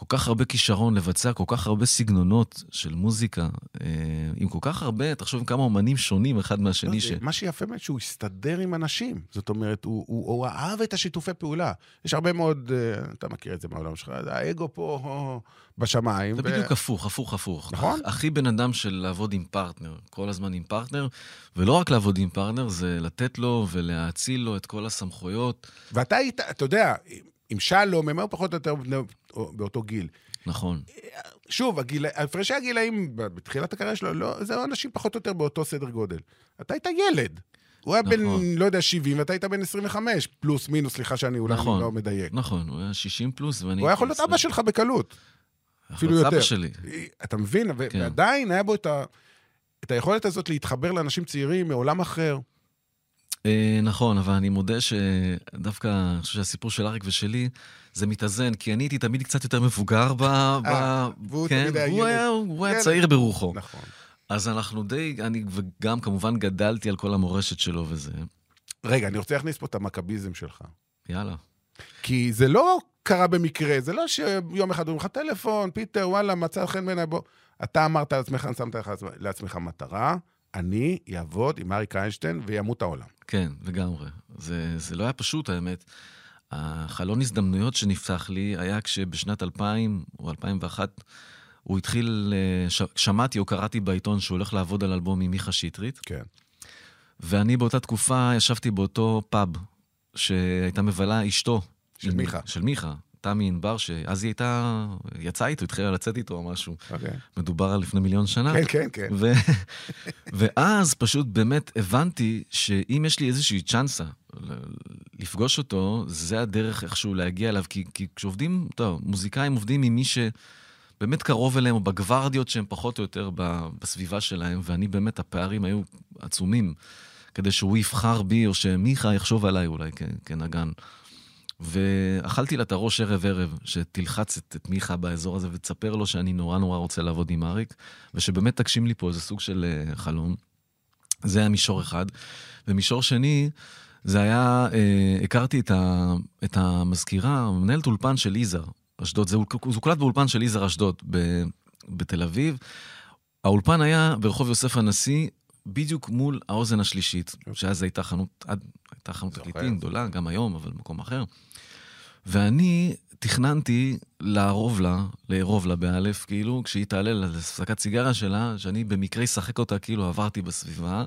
כל כך הרבה כישרון לבצע כל כך הרבה סגנונות של מוזיקה, אה, עם כל כך הרבה, תחשוב כמה אומנים שונים אחד מהשני, ש... מה שיפה באמת שהוא הסתדר עם אנשים. זאת אומרת, הוא, הוא, הוא אהב את השיתופי פעולה. יש הרבה מאוד, אה, אתה מכיר את זה מהעולם שלך, האגו פה בשמיים. זה ו- בדיוק הפוך, הפוך, הפוך. נכון. הכי בן אדם של לעבוד עם פרטנר, כל הזמן עם פרטנר, ולא רק לעבוד עם פרטנר, זה לתת לו ולהאציל לו את כל הסמכויות. ואתה היית, אתה יודע, עם שלום, הם היו פחות או יותר באותו גיל. נכון. שוב, הגיל, הפרשי הגילאים בתחילת הקריירה שלו, לא, זה אנשים פחות או יותר באותו סדר גודל. אתה היית ילד. הוא היה בן, נכון. לא יודע, 70, ואתה היית בן 25, פלוס מינוס, סליחה שאני אולי נכון. לא מדייק. נכון, הוא היה 60 פלוס, ואני... הוא היה יכול להיות אבא שלך בקלות. אפילו סבא יותר. שלי. אתה מבין? כן. ועדיין היה בו את, ה, את היכולת הזאת להתחבר לאנשים צעירים מעולם אחר. אה, נכון, אבל אני מודה שדווקא, אני חושב שהסיפור של אריק ושלי, זה מתאזן, כי אני הייתי תמיד קצת יותר מבוגר ב... ב... אה, והוא כן, תמיד היה הוא ילד. היה, הוא היה. צעיר ברוחו. נכון. אז אנחנו די, אני וגם כמובן גדלתי על כל המורשת שלו וזה. רגע, אני רוצה להכניס פה את המכביזם שלך. יאללה. כי זה לא קרה במקרה, זה לא שיום אחד אומרים לך טלפון, פיטר, וואלה, מצא חן בעיניי, בוא. אתה אמרת לעצמך, שמת לעצמך מטרה, אני אעבוד עם אריק איינשטיין וימות העולם. כן, לגמרי. זה, זה לא היה פשוט, האמת. החלון הזדמנויות שנפתח לי היה כשבשנת 2000 או 2001 הוא התחיל, אה, ש- שמעתי או קראתי בעיתון שהוא הולך לעבוד על אלבום עם מיכה שטרית, כן. ואני באותה תקופה ישבתי באותו פאב שהייתה מבלה אשתו. של מיכה. של מיכה, תמי ענבר, שאז היא הייתה, יצאה איתו, התחילה לצאת איתו או משהו. אוקיי. מדובר על לפני מיליון שנה. כן, כן, כן. ו... ואז פשוט באמת הבנתי שאם יש לי איזושהי צ'אנסה לפגוש אותו, זה הדרך איכשהו להגיע אליו. כי, כי כשעובדים, טוב, מוזיקאים עובדים עם מי שבאמת קרוב אליהם, או בגווארדיות שהם פחות או יותר בסביבה שלהם, ואני באמת, הפערים היו עצומים, כדי שהוא יבחר בי, או שמיכה יחשוב עליי אולי כנגן. ואכלתי לה את הראש ערב-ערב, שתלחץ את, את מיכה באזור הזה ותספר לו שאני נורא נורא רוצה לעבוד עם אריק, ושבאמת תגשים לי פה איזה סוג של uh, חלום. זה היה מישור אחד. ומישור שני, זה היה, uh, הכרתי את, ה, את המזכירה, מנהלת אולפן של יזהר, אשדוד. זה, הוק- זה הוקלט באולפן של יזהר אשדוד, ב, בתל אביב. האולפן היה ברחוב יוסף הנשיא, בדיוק מול האוזן השלישית, שאז הייתה חנות, עד, הייתה חנות. תקליטים גדולה, גם היום, אבל במקום אחר. ואני תכננתי לערוב לה, לארוב לה באלף, כאילו, כשהיא תעלה להפסקת סיגריה שלה, שאני במקרה אשחק אותה כאילו עברתי בסביבה,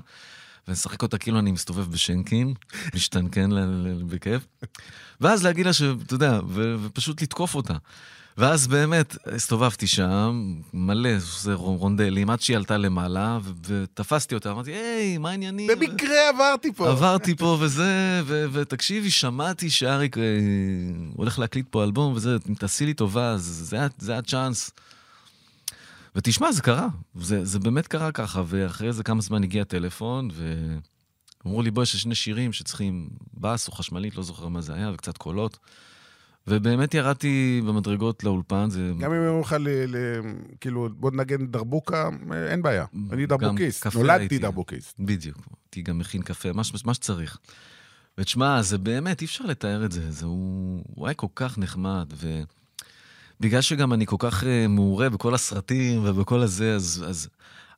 ונשחק אותה כאילו אני מסתובב בשנקין, משתנקן בכיף, ואז להגיד לה שאתה יודע, ופשוט לתקוף אותה. ואז באמת הסתובבתי שם, מלא רונדלים, עד שהיא עלתה למעלה, ו- ותפסתי אותה, אמרתי, היי, מה העניינים? במקרה עברתי פה. עברתי פה וזה, ו- ותקשיבי, שמעתי שאריק אה, הולך להקליט פה אלבום וזה, אם תעשי לי טובה, זה, זה, זה הצ'אנס. ותשמע, זה קרה, זה, זה באמת קרה ככה, ואחרי זה כמה זמן הגיע טלפון, ואמרו לי, בוא, יש שני שירים שצריכים בס או חשמלית, לא זוכר מה זה היה, וקצת קולות. ובאמת ירדתי במדרגות לאולפן, זה... גם אם אומרים לך, כאילו, בוא נגן דרבוקה, אין בעיה. אני דרבוקיסט, נולדתי. דרבוקיסט. בדיוק, הייתי גם מכין קפה, מה, מה שצריך. ותשמע, זה באמת, אי אפשר לתאר את זה, זה הוא, הוא היה כל כך נחמד, ובגלל שגם אני כל כך uh, מעורה בכל הסרטים ובכל הזה, אז, אז,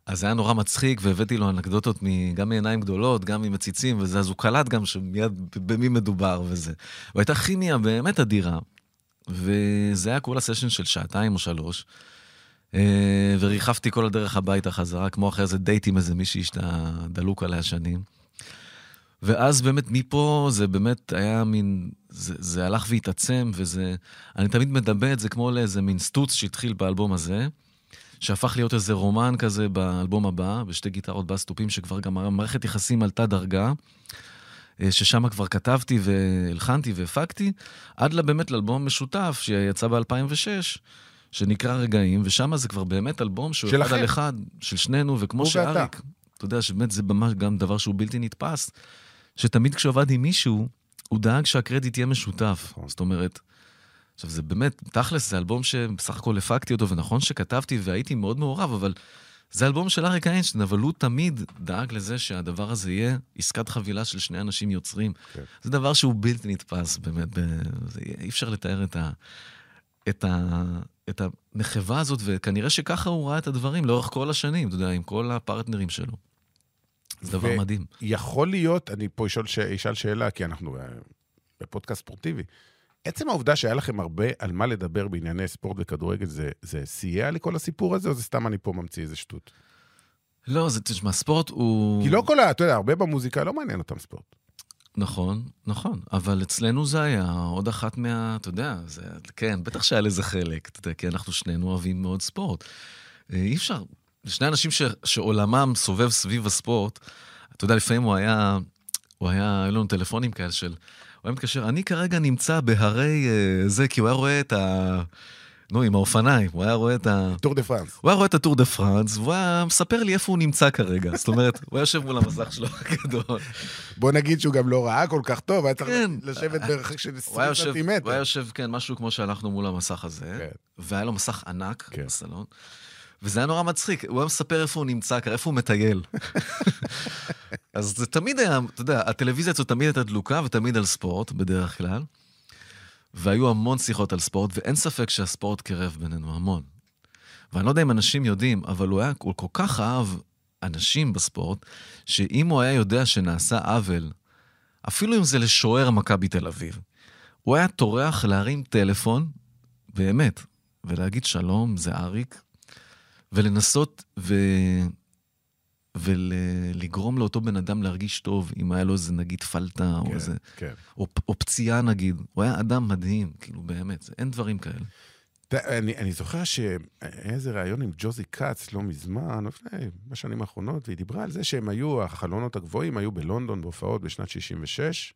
אז היה נורא מצחיק, והבאתי לו אנקדוטות מ, גם מעיניים גדולות, גם ממציצים וזה, אז הוא קלט גם שמיד במי מדובר וזה. והייתה כימיה באמת אדירה, וזה היה כל הסשן של שעתיים או שלוש. אה, וריחפתי כל הדרך הביתה חזרה, כמו אחרי איזה דייט עם איזה מישהי שאתה דלוק עליה שנים. ואז באמת מפה זה באמת היה מין, זה, זה הלך והתעצם, וזה, אני תמיד מדמה את זה כמו לאיזה מין סטוץ שהתחיל באלבום הזה, שהפך להיות איזה רומן כזה באלבום הבא, בשתי גיטרות בסטופים, שכבר גם המערכת יחסים עלתה דרגה, אה, ששם כבר כתבתי והלחנתי והפקתי, עד באמת לאלבום משותף שיצא ב-2006. שנקרא רגעים, ושם זה כבר באמת אלבום שהוא אחד. על אחד, של שנינו, וכמו ואתה. שאריק, אתה יודע שבאמת זה ממש גם דבר שהוא בלתי נתפס, שתמיד כשעבד עם מישהו, הוא דאג שהקרדיט יהיה משותף. נכון. זאת אומרת, עכשיו זה באמת, תכלס זה אלבום שבסך הכל הפקתי אותו, ונכון שכתבתי והייתי מאוד מעורב, אבל זה אלבום של אריק איינשטיין, אבל הוא תמיד דאג לזה שהדבר הזה יהיה עסקת חבילה של שני אנשים יוצרים. כן. זה דבר שהוא בלתי נתפס, באמת, ב... זה... אי אפשר לתאר את ה... את, ה, את המחווה הזאת, וכנראה שככה הוא ראה את הדברים לאורך כל השנים, אתה יודע, עם כל הפרטנרים שלו. זה דבר מדהים. יכול להיות, אני פה אשאל, ש... אשאל שאלה, כי אנחנו אה, בפודקאסט ספורטיבי. עצם העובדה שהיה לכם הרבה על מה לדבר בענייני ספורט וכדורגל, זה, זה סייע לכל הסיפור הזה, או זה סתם אני פה ממציא איזה שטות? לא, זה, תשמע, ספורט הוא... כי לא כל ה... אתה יודע, הרבה במוזיקה לא מעניין אותם ספורט. נכון, נכון, אבל אצלנו זה היה עוד אחת מה... אתה יודע, זה... כן, בטח שהיה לזה חלק, אתה יודע, כי אנחנו שנינו אוהבים מאוד ספורט. אה, אי אפשר, שני אנשים ש... שעולמם סובב סביב הספורט, אתה יודע, לפעמים הוא היה, הוא היה, היו לנו טלפונים כאלה של, הוא היה מתקשר, אני כרגע נמצא בהרי אה, זה, כי הוא היה רואה את ה... נו, עם האופניים, הוא היה רואה את ה... טור דה פרנס. הוא היה רואה את הטור דה פרנס, והוא היה מספר לי איפה הוא נמצא כרגע. זאת אומרת, הוא היה יושב מול המסך שלו הגדול. בוא נגיד שהוא גם לא ראה כל כך טוב, היה צריך כן. לשבת במרחק של הוא היה 20 יושב, הוא היה סנטימטר. יושב, כן, משהו כמו שאנחנו מול המסך הזה, כן. והיה לו מסך ענק כן. בסלון, וזה היה נורא מצחיק, הוא היה מספר איפה הוא נמצא, כרגע, איפה הוא מטייל. אז זה תמיד היה, אתה יודע, הטלוויזיה הזו תמיד הייתה דלוקה, ותמיד על ספורט, בדרך כלל, והיו המון שיחות על ספורט, ואין ספק שהספורט קירב בינינו המון. ואני לא יודע אם אנשים יודעים, אבל הוא היה, הוא כל כך אהב אנשים בספורט, שאם הוא היה יודע שנעשה עוול אפילו אם זה לשוער מכבי תל אביב. הוא היה טורח להרים טלפון, באמת, ולהגיד שלום, זה אריק, ולנסות ו... ולגרום לאותו בן אדם להרגיש טוב, אם היה לו איזה נגיד פלטה, או כן, איזה... כן. או, או פציעה נגיד. הוא היה אדם מדהים, כאילו, באמת, אין דברים כאלה. אני, אני זוכר שהיה איזה ראיון עם ג'וזי כץ לא מזמן, לפני, בשנים האחרונות, והיא דיברה על זה שהם היו, החלונות הגבוהים היו בלונדון בהופעות בשנת 66,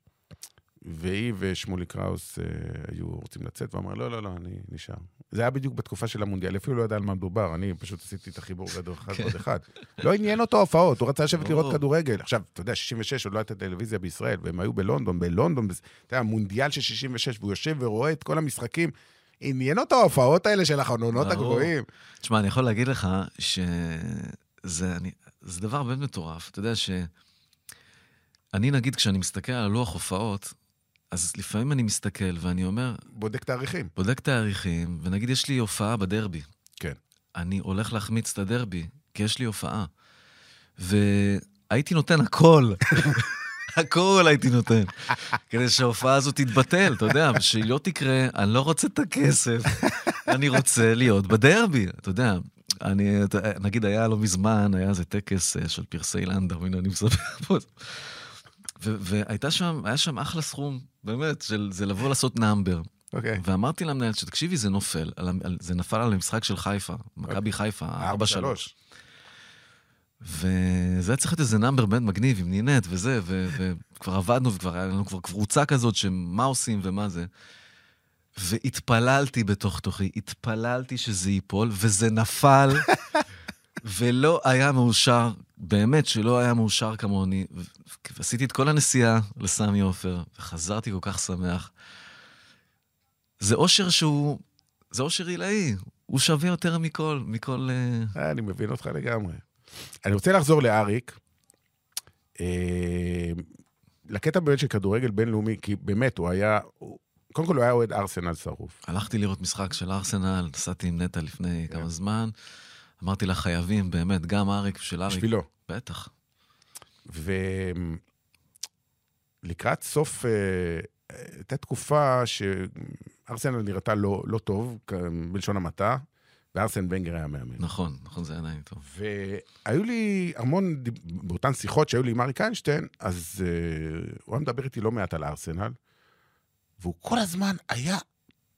והיא ושמולי קראוס אה, היו רוצים לצאת, ואמרה, לא, לא, לא, אני נשאר. זה היה בדיוק בתקופה של המונדיאל, אפילו לא ידע על מה מדובר, אני פשוט עשיתי את החיבור גדול אחד ועוד אחד. לא עניין אותו ההופעות, הוא רצה לשבת לראות. כדורגל. עכשיו, אתה יודע, 66 עוד לא הייתה טלוויזיה בישראל, והם היו בלונדון, בלונדון, אתה יודע, מונדיאל של 66, והוא יושב ורואה את כל המשחקים. עניין אותו ההופעות האלה של החלונות ברור. הגבוהים. תשמע, אני יכול להגיד לך שזה אני, דבר באמת מטורף. אתה יודע ש... אני, נגיד, כשאני מסתכל על לוח הופעות, אז לפעמים אני מסתכל ואני אומר, בודק תאריכים. בודק תאריכים, ונגיד יש לי הופעה בדרבי. כן. אני הולך להחמיץ את הדרבי, כי יש לי הופעה. והייתי נותן הכל. הכל הייתי נותן. כדי שההופעה הזאת תתבטל, אתה יודע, ושהיא לא תקרה, אני לא רוצה את הכסף, אני רוצה להיות בדרבי, אתה יודע. אני, נגיד, היה לא מזמן, היה איזה טקס אה, של פרסי לנדאו, הנה, אני מספר פה. והייתה שם, היה שם אחלה סכום, באמת, של זה לבוא לעשות נאמבר. אוקיי. ואמרתי למנהל שתקשיבי, זה נופל, על, על, זה נפל על המשחק של חיפה, מכבי חיפה, 4-3. 4-3. וזה היה צריך להיות איזה נאמבר באמת מגניב עם נינט וזה, ו- וכבר עבדנו וכבר היה לנו כבר קבוצה כזאת שמה עושים ומה זה. והתפללתי בתוך תוכי, התפללתי שזה ייפול, וזה נפל, ולא היה מאושר, באמת שלא היה מאושר כמוני. ועשיתי את כל הנסיעה לסמי עופר, וחזרתי כל כך שמח. זה אושר שהוא, זה אושר עילאי, הוא שווה יותר מכל, מכל... אה, אה, אני מבין אותך לגמרי. אני רוצה לחזור לאריק. אה, לקטע באמת של כדורגל בינלאומי, כי באמת, הוא היה... קודם כל, הוא היה אוהד ארסנל שרוף. הלכתי לראות משחק של ארסנל, נסעתי עם נטע לפני כמה זמן. אמרתי לה, חייבים, באמת, גם אריק ושל אריק. בשבילו. בטח. ולקראת סוף... אה, הייתה תקופה שארסנל נראתה לא, לא טוב, בלשון המעטה, וארסן ונגר היה מאמן. נכון, נכון, זה היה נעים טוב. והיו לי המון, באותן שיחות שהיו לי עם אריק איינשטיין, אז uh, הוא היה מדבר איתי לא מעט על ארסנל, והוא כל הזמן היה,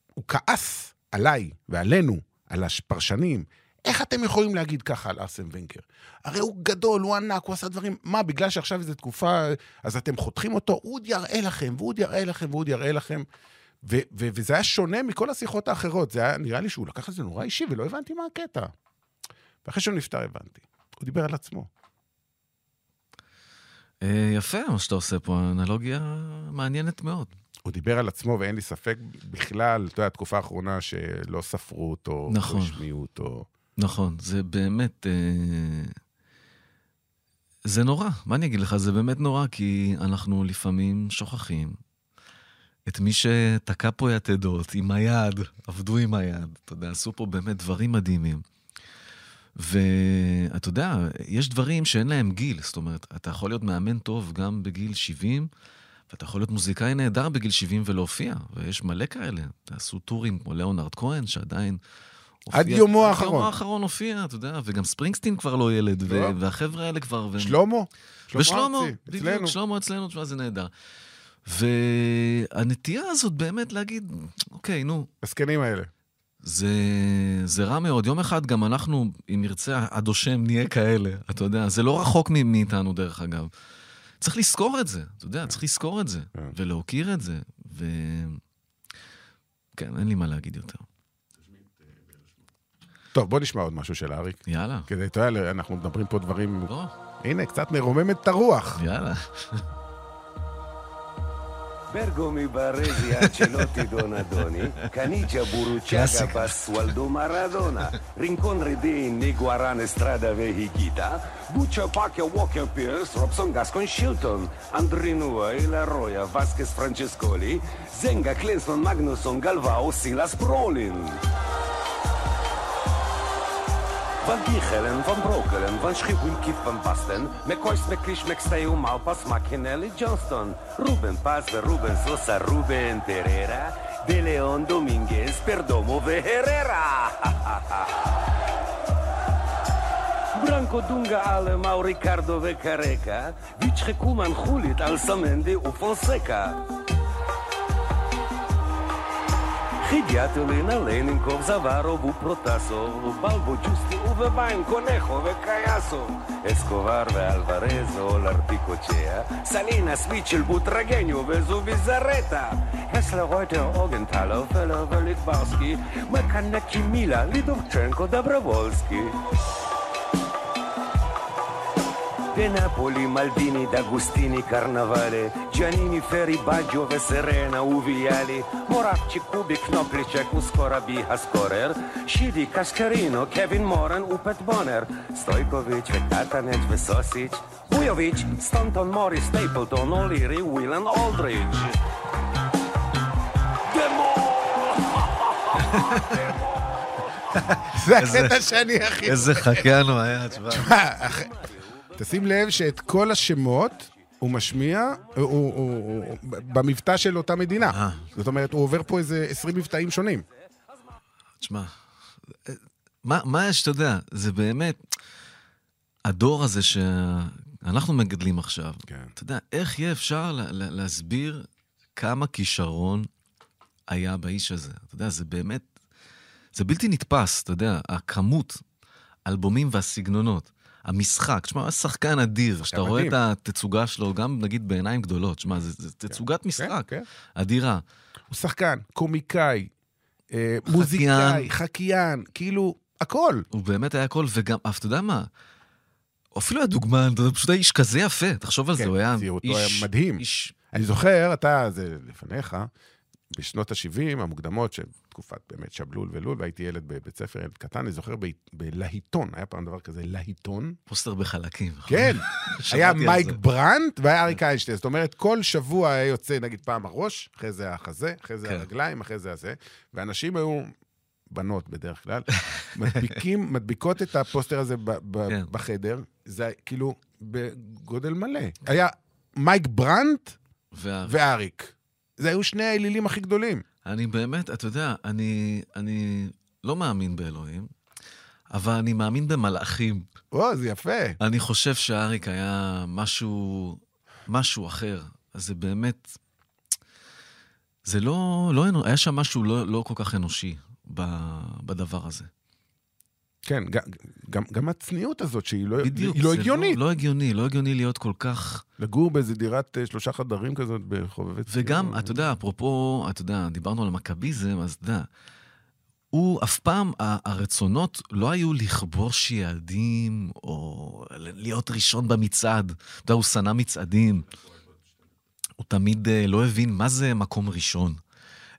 הוא כעס עליי ועלינו, על הפרשנים. איך אתם יכולים להגיד ככה על ארסן ונקר? הרי הוא גדול, הוא ענק, הוא עשה דברים... מה, בגלל שעכשיו איזו תקופה, אז אתם חותכים אותו? הוא עוד יראה לכם, והוא עוד יראה לכם, והוא עוד יראה לכם. ו- ו- וזה היה שונה מכל השיחות האחרות. זה היה, נראה לי שהוא לקח את זה נורא אישי, ולא הבנתי מה הקטע. ואחרי שהוא נפטר הבנתי. הוא דיבר על עצמו. אה, יפה מה שאתה עושה פה, אנלוגיה מעניינת מאוד. הוא דיבר על עצמו, ואין לי ספק בכלל, אתה יודע, התקופה האחרונה שלא ספרו אותו, נכון. לא השמיעו אותו. נכון, זה באמת... אה, זה נורא, מה אני אגיד לך? זה באמת נורא, כי אנחנו לפעמים שוכחים את מי שתקע פה יתדות עם היד, עבדו עם היד, אתה יודע, עשו פה באמת דברים מדהימים. ואתה יודע, יש דברים שאין להם גיל, זאת אומרת, אתה יכול להיות מאמן טוב גם בגיל 70, ואתה יכול להיות מוזיקאי נהדר בגיל 70 ולהופיע, ויש מלא כאלה. תעשו טורים כמו ליאונרד כהן, שעדיין... עד יומו עד האחרון. יומו האחרון הופיע, אתה יודע, וגם ספרינגסטין כבר לא ילד, לא. והחבר'ה האלה כבר... שלמה? ושלמה, בדיוק. שלמה אצלנו, תשמע, זה נהדר. והנטייה הזאת באמת להגיד, אוקיי, נו, הזקנים האלה. זה, זה רע מאוד. יום אחד גם אנחנו, אם נרצה, עד או שם נהיה כאלה, אתה יודע, זה לא רחוק מאיתנו, דרך אגב. צריך לזכור את זה, אתה יודע, צריך לזכור את זה, כן. ולהוקיר את זה, ו... כן, אין לי מה להגיד יותר. טוב, בוא נשמע עוד משהו של אריק. יאללה, כדי, אתה יודע, אנחנו מדברים פה דברים... בוא, הנה, קצת נרומם את הרוח. יאללה. Bergo mi baresi Ancelotti Donadoni, Canigia Buruciaga Pasqualdo Maradona, Rincon Redini Guarane Strada Vehigita, Buccia Pacchia Walker Pierce, Robson Gascon Shilton, Andrinua Ilaroya Vasquez Francescoli, Zenga Clinton Magnusson Galvao Silas Brolin. Van Dichelen, van Brokelen, van Schiwinki, van Basten, McCoys, McClish, McStale, Malpas, McKinley, Johnston, Ruben Paz, Ruben Sosa, Ruben Terera, De Leon Dominguez, Perdomo, Herrera. Branko Dunga ale mał Ricardo Vecareca, Wicz Hekuman Hulit, Alsamendi u Fonseca. Хидятелина, Лейненков, Заварову, Протасов, Балбо, Чусти, Увебайн, Конехове, Каясов, Есковарве, Альварезо, Лартикочея, Салинас, Вичел, Бутрагеньове, Зубизарета, Хесле, Ройте, Огенталов, Велик, Барский, Меканеки, Мила, Лидовченко, Добровольский. De Napoli, Maldini, D'Agostini, Carnavale, Giannini, Ferri, Baggio, Serena, Uviali, Moravci, Kubik, Knoplicek, Uskorabi, Haskorer, Shidi, Kaskarino, Kevin Moran, Upet Bonner, Stojkovic, Katanec, Vesosic, Vujovic, Stanton, Morris, Stapleton, O'Leary, Willan, Aldridge. דמו! זה הקטע שאני הכי... איזה הוא היה, תשמע. תשים לב שאת כל השמות הוא משמיע הוא, הוא, הוא, הוא, במבטא של אותה מדינה. אה. זאת אומרת, הוא עובר פה איזה 20 מבטאים שונים. תשמע, מה, מה יש, אתה יודע, זה באמת, הדור הזה שאנחנו מגדלים עכשיו, כן. אתה יודע, איך יהיה אפשר לה, לה, להסביר כמה כישרון היה באיש הזה? אתה יודע, זה באמת, זה בלתי נתפס, אתה יודע, הכמות, האלבומים והסגנונות. המשחק, תשמע, שחקן אדיר, שאתה רואה מדהים. את התצוגה שלו, גם נגיד בעיניים גדולות, תשמע, זה תצוגת משחק כן. אדירה. הוא שחקן, קומיקאי, אה, מוזיקאי, חקיין, כאילו, הכל. הוא באמת היה הכל, וגם, אבל אתה יודע מה? אפילו היה דוגמן, אתה פשוט היה איש כזה יפה, תחשוב על כן, זה, הוא היה איש... היה מדהים. איש... אני זוכר, אתה, זה לפניך, בשנות ה-70 המוקדמות, שתקופת באמת שבלול ולול, והייתי ילד בבית ספר, ילד קטן, אני זוכר בלהיטון, היה פעם דבר כזה, להיטון. פוסטר בחלקים. כן, היה מייק. ברנט והיה אריק איינשטיין. זאת אומרת, כל שבוע היה יוצא, נגיד, פעם הראש, אחרי זה החזה, אחרי זה כן. הרגליים, אחרי זה הזה, ואנשים היו, בנות בדרך כלל, מדביקים, מדביקות את הפוסטר הזה ב- ב- כן. בחדר, זה כאילו בגודל מלא. היה מייק ברנט וה- ואריק. זה היו שני האלילים הכי גדולים. אני באמת, אתה יודע, אני, אני לא מאמין באלוהים, אבל אני מאמין במלאכים. או, זה יפה. אני חושב שאריק היה משהו, משהו אחר. זה באמת... זה לא, לא היה שם משהו לא, לא כל כך אנושי בדבר הזה. כן, גם, גם, גם הצניעות הזאת, שהיא לא, בדיוק. היא לא הגיונית. לא, לא הגיוני, לא הגיוני להיות כל כך... לגור באיזה דירת אה, שלושה חדרים כזאת בחובבי ציון. וגם, אתה יודע, אפרופו, אתה יודע, דיברנו על המכביזם, אז אתה יודע, הוא אף פעם, הרצונות לא היו לכבוש יעדים, או להיות ראשון במצעד. אתה יודע, הוא שנא מצעדים. הוא תמיד אה, לא הבין מה זה מקום ראשון.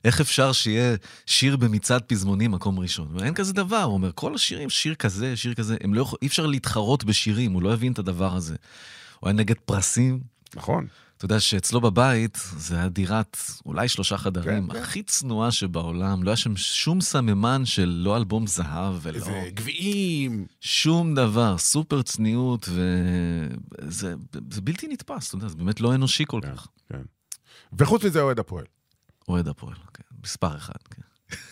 איך אפשר שיהיה שיר במצעד פזמונים מקום ראשון? אין כזה דבר, הוא אומר, כל השירים, שיר כזה, שיר כזה, הם לא יכול, אי אפשר להתחרות בשירים, הוא לא הבין את הדבר הזה. הוא היה נגד פרסים, נכון. אתה יודע שאצלו בבית זה היה דירת אולי שלושה חדרים, כן, כן. הכי צנועה שבעולם, לא היה שם שום סממן של לא אלבום זהב ולא... איזה גביעים. שום דבר, סופר צניעות, וזה זה בלתי נתפס, אתה יודע, זה באמת לא אנושי כל כך. כן. וחוץ מזה, אוהד הפועל. אוהד הפועל, כן, מספר אחד, כן.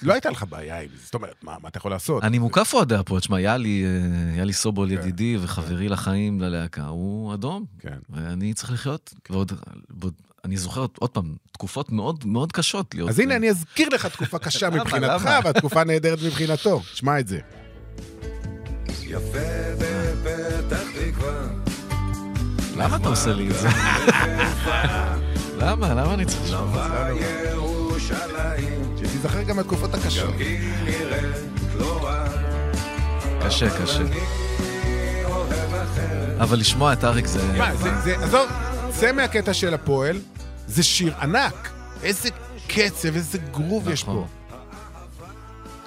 לא הייתה לך בעיה עם זה, זאת אומרת, מה, מה אתה יכול לעשות? אני מוקף אוהדי הפועל, תשמע, יאלי, אה, יאלי סובול כן, ידידי וחברי לחיים ללהקה, הוא אדום, כן. ואני צריך לחיות, ועוד, ועוד, אני זוכר עוד פעם, תקופות מאוד מאוד קשות להיות... אז הנה, אני אזכיר לך תקופה קשה מבחינתך? והתקופה נהדרת מבחינתו. שמע את זה. יפה בפתח תקווה. למה אתה עושה לי את זה? למה? למה אני צריך לשמוע? ירושלים, שתיזכר גם מהתקופות הקשות. היא נראית לא רע. קשה, קשה. אבל לשמוע את אריק זה... מה, זה, זה, עזוב, צא מהקטע של הפועל, זה שיר ענק. איזה קצב, איזה גרוב יש נכון. פה.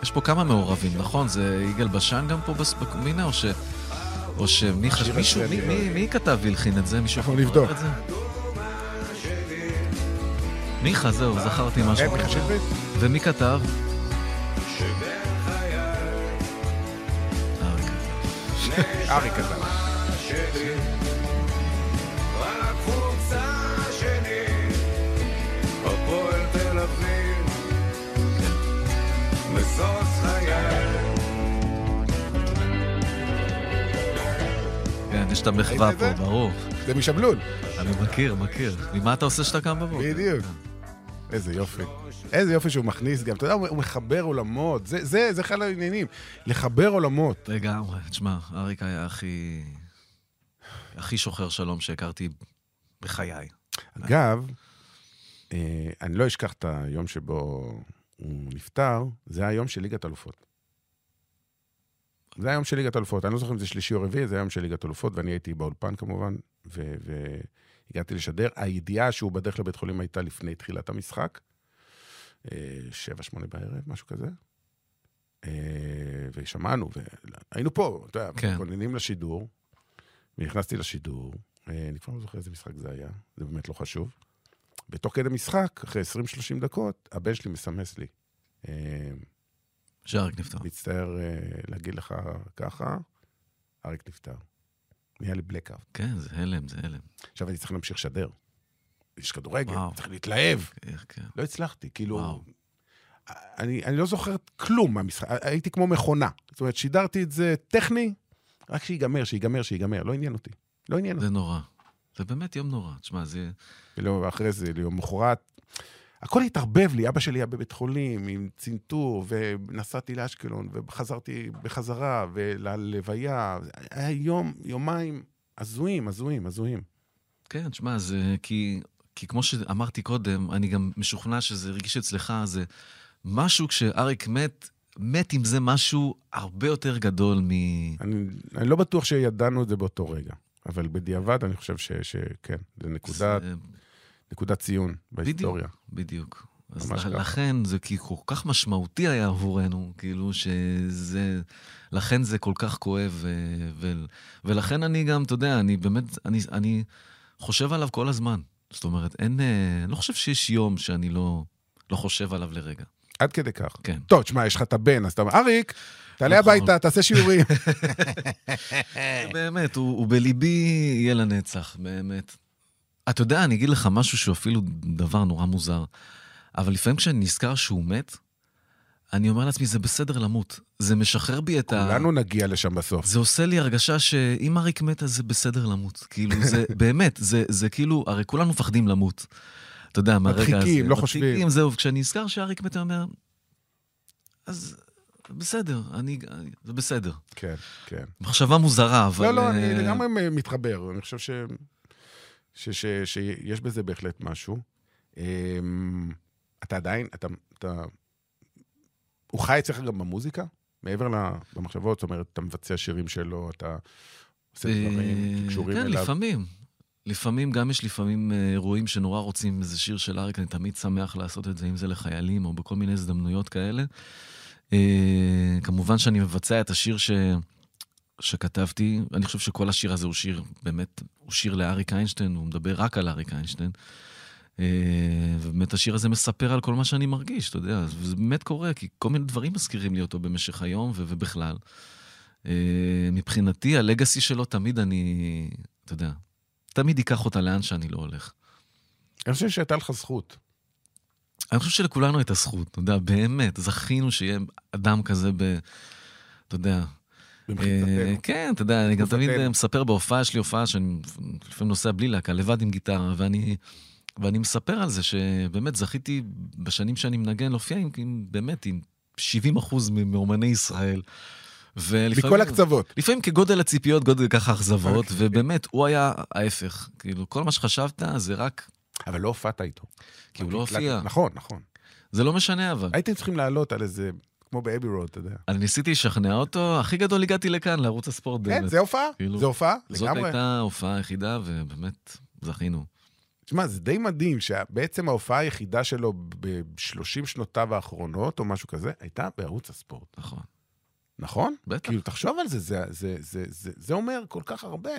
יש פה כמה מעורבים, נכון? זה יגאל בשן גם פה בקומינה, או ש... או שמי חשב... השיר מישהו, הזה, מי- אני לא מי- מי כתב והלחין את זה? מישהו אנחנו יכול נבדוק. לברר את זה? מיכה, זהו, זכרתי משהו. כן, מיכה שטרית? ומי כתב? אריק כתב. כן, יש את המחווה פה? ברור. זה משבלול. אני מכיר, מכיר. ממה אתה עושה שאתה קם בבוקר? בדיוק. איזה יופי. איזה יופי שהוא מכניס גם, אתה יודע, הוא מחבר עולמות. זה, זה, זה אחד העניינים. לחבר עולמות. לגמרי. תשמע, אריק היה הכי... הכי שוחר שלום שהכרתי בחיי. אגב, אה, אני לא אשכח את היום שבו הוא נפטר, זה היום של ליגת אלופות. זה היום של ליגת אלופות. אני לא זוכר אם זה שלישי או רביעי, זה היום של ליגת אלופות, ואני הייתי באולפן כמובן, והגעתי לשדר. הידיעה שהוא בדרך לבית חולים הייתה לפני תחילת המשחק, אה, שבע, שמונה בערב, משהו כזה. אה, ושמענו, והיינו פה, אתה יודע, כן. מתכוננים לשידור, ונכנסתי לשידור, אה, אני כבר לא זוכר איזה משחק זה היה, זה באמת לא חשוב. בתוך כדי משחק, אחרי 20-30 דקות, הבן שלי מסמס לי. אה, שאריק נפטר. מצטער אה, להגיד לך ככה, אריק נפטר. נהיה לי blackout. כן, זה הלם, זה הלם. עכשיו אני צריך להמשיך לשדר. יש כדורגל, וואו. צריך להתלהב. כן, כן. לא הצלחתי, כאילו... וואו. אני, אני לא זוכר כלום מהמשחק, הייתי כמו מכונה. זאת אומרת, שידרתי את זה טכני, רק שיגמר, שיגמר, שיגמר. לא עניין אותי. לא עניין אותי. זה נורא. זה באמת יום נורא. תשמע, זה... ולא, אחרי זה, ליום מחרת, הכל התערבב לי, אבא שלי היה בבית חולים עם צנתור, ונסעתי לאשקלון, וחזרתי בחזרה, וללוויה. היה יום, יומיים הזויים, הזויים, הזויים. כן, תשמע, זה כי... כי כמו שאמרתי קודם, אני גם משוכנע שזה הרגיש אצלך, זה משהו כשאריק מת, מת עם זה משהו הרבה יותר גדול מ... אני, אני לא בטוח שידענו את זה באותו רגע, אבל בדיעבד אני חושב שכן, זה נקודת, זה- נקודת ציון בהיסטוריה. בדיוק. אז. לכן זה כי כל כך משמעותי היה עבורנו, כאילו שזה... לכן זה כל כך כואב, ו, ו, ולכן אני גם, אתה יודע, אני באמת, אני, אני חושב עליו כל הזמן. זאת אומרת, אין... אה, אני לא חושב שיש יום שאני לא, לא חושב עליו לרגע. עד כדי כך. כן. טוב, תשמע, יש לך את הבן, אז אתה אומר, אריק, תעלה נכון. הביתה, תעשה שיעורים. באמת, הוא, הוא בליבי יהיה לנצח, באמת. אתה יודע, אני אגיד לך משהו שהוא אפילו דבר נורא מוזר, אבל לפעמים כשאני נזכר שהוא מת, אני אומר לעצמי, זה בסדר למות. זה משחרר בי את ה... כולנו נגיע לשם בסוף. זה עושה לי הרגשה שאם אריק מת, אז זה בסדר למות. כאילו, זה באמת, זה, זה כאילו, הרי כולנו מפחדים למות. אתה יודע, מהרגע הזה. מדחיקים, לא חושבים. מדחיקים, זהו, כשאני נזכר שאריק מת, אני אומר, אז בסדר, אני, זה בסדר. כן, כן. מחשבה מוזרה, אבל... לא, לא, אני אה, לגמרי מתחבר. אני חושב ש... ש... ש... שיש בזה בהחלט משהו. אמ, אתה עדיין, אתה... אתה... הוא חי אצלך גם במוזיקה? מעבר למחשבות, זאת אומרת, אתה מבצע שירים שלו, אתה עושה דברים אה, שקשורים כן, אליו. לפעמים. לפעמים, גם יש לפעמים אה, אירועים שנורא רוצים איזה שיר של אריק, אני תמיד שמח לעשות את זה, אם זה לחיילים או בכל מיני הזדמנויות כאלה. אה, כמובן שאני מבצע את השיר ש... שכתבתי, אני חושב שכל השיר הזה הוא שיר, באמת, הוא שיר לאריק איינשטיין, הוא מדבר רק על אריק איינשטיין. אה, ובאמת השיר הזה מספר על כל מה שאני מרגיש, אתה יודע, וזה באמת קורה, כי כל מיני דברים מזכירים לי אותו במשך היום ובכלל. אה, מבחינתי, הלגאסי שלו תמיד אני, אתה יודע, תמיד ייקח אותה לאן שאני לא הולך. אני חושב שהייתה לך זכות. אני חושב שלכולנו הייתה זכות, אתה יודע, באמת, זכינו שיהיה אדם כזה ב... אתה יודע, במחיצתנו. כן, אתה יודע, אני גם תמיד. אה, מספר בהופעה שלי, הופעה שאני לפעמים נוסע בלי להקה, לבד עם גיטרה, ואני, ואני מספר על זה שבאמת זכיתי בשנים שאני מנגן להופיע עם, עם באמת, עם 70 אחוז מאומני ישראל. ולפעמים- מכל הקצוות. לפעמים כגודל הציפיות, גודל ככה אכזבות, אוקיי. ובאמת, הוא היה ההפך. כאילו, כל מה שחשבת זה רק... אבל לא הופעת איתו. כי הוא לא הופיע. נכון, נכון. זה לא משנה, אבל. הייתם צריכים לעלות על איזה, כמו באבי רוד, אתה יודע. אני ניסיתי לשכנע אותו, הכי גדול הגעתי לכאן, לערוץ הספורט. כן, זה הופעה, כאילו, זה הופעה, זאת לגמרי. הייתה ההופעה היחידה, ובאמת, זכינו. תשמע, זה די מדהים שבעצם ההופעה היחידה שלו ב-30 שנותיו האחרונות, או משהו כזה, הייתה בערוץ הספורט. נכון. נכון? בטח. כאילו, תחשוב על זה, זה, זה, זה, זה, זה אומר כל כך הרבה.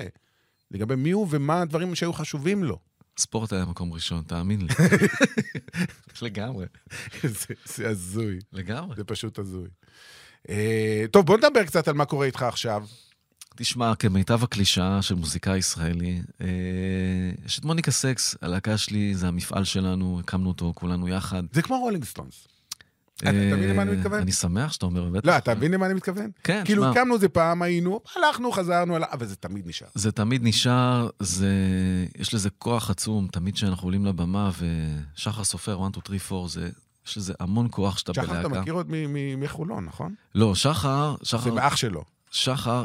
לגבי מי הוא ומה הדברים שהיו חשובים לו. ספורט היה מקום ראשון, תאמין לי. לגמרי. זה, זה הזוי, לגמרי. זה פשוט הזוי. אה, טוב, בוא נדבר קצת על מה קורה איתך עכשיו. תשמע, כמיטב הקלישאה של מוזיקאי ישראלי, אה, יש את מוניקה סקס, הלהקה שלי, זה המפעל שלנו, הקמנו אותו כולנו יחד. זה כמו רולינג סטונס. אתה אה, מבין למה אני מתכוון? אני שמח שאתה אומר, באמת. לא, אתה מבין למה אני מתכוון? כן, כאילו, שמע. הקמנו את זה פעם, היינו, הלכנו, חזרנו, אבל זה תמיד נשאר. זה תמיד נשאר, זה... יש לזה כוח עצום, תמיד כשאנחנו עולים לבמה, ושחר סופר, 1, 2, 3, 4, זה... יש לזה המון כוח שאתה שחר, בלהקה. אתה מכיר עוד מחולון, נכון? לא, שחר, זה שחר, מאח שלו. שחר,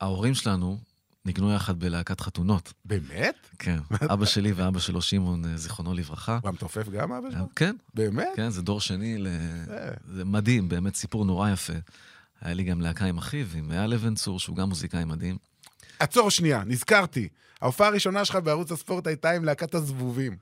ההורים שלנו ניגנו יחד בלהקת חתונות. באמת? כן, אבא שלי ואבא שלו, שמעון, אה, זיכרונו לברכה. הוא המתופף גם אבא שלו? כן, באמת? כן, זה דור שני, ל... אה. זה מדהים, באמת סיפור נורא יפה. היה לי גם להקה עם אחיו, עם אייל אבן צור, שהוא גם מוזיקאי מדהים. עצור שנייה, נזכרתי. ההופעה הראשונה שלך בערוץ הספורט הייתה עם להקת הזבובים.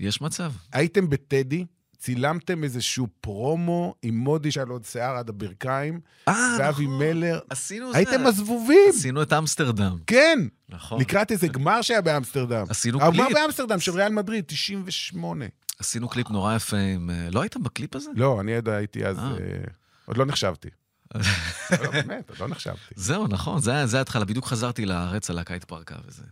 יש מצב. הייתם בטדי, צילמתם איזשהו פרומו עם מודי שהיה לו עוד שיער עד הברכיים, אה, ואבי נכון. מלר. עשינו זה. הייתם הזבובים! עשינו את אמסטרדם. כן! נכון. לקראת איזה גמר שהיה באמסטרדם. עשינו הגמר קליפ. באמסטרדם של ריאל מדריד, 98. עשינו קליפ נורא יפה עם... אה, לא היית בקליפ הזה? לא, אני עוד הייתי אז... אה. עוד לא נחשבתי. לא, באמת, עוד לא נחשבתי. זהו, נכון, זה היה זה ההתחלה. בדיוק חזרתי לארץ, הלהקה התפרקה וזה.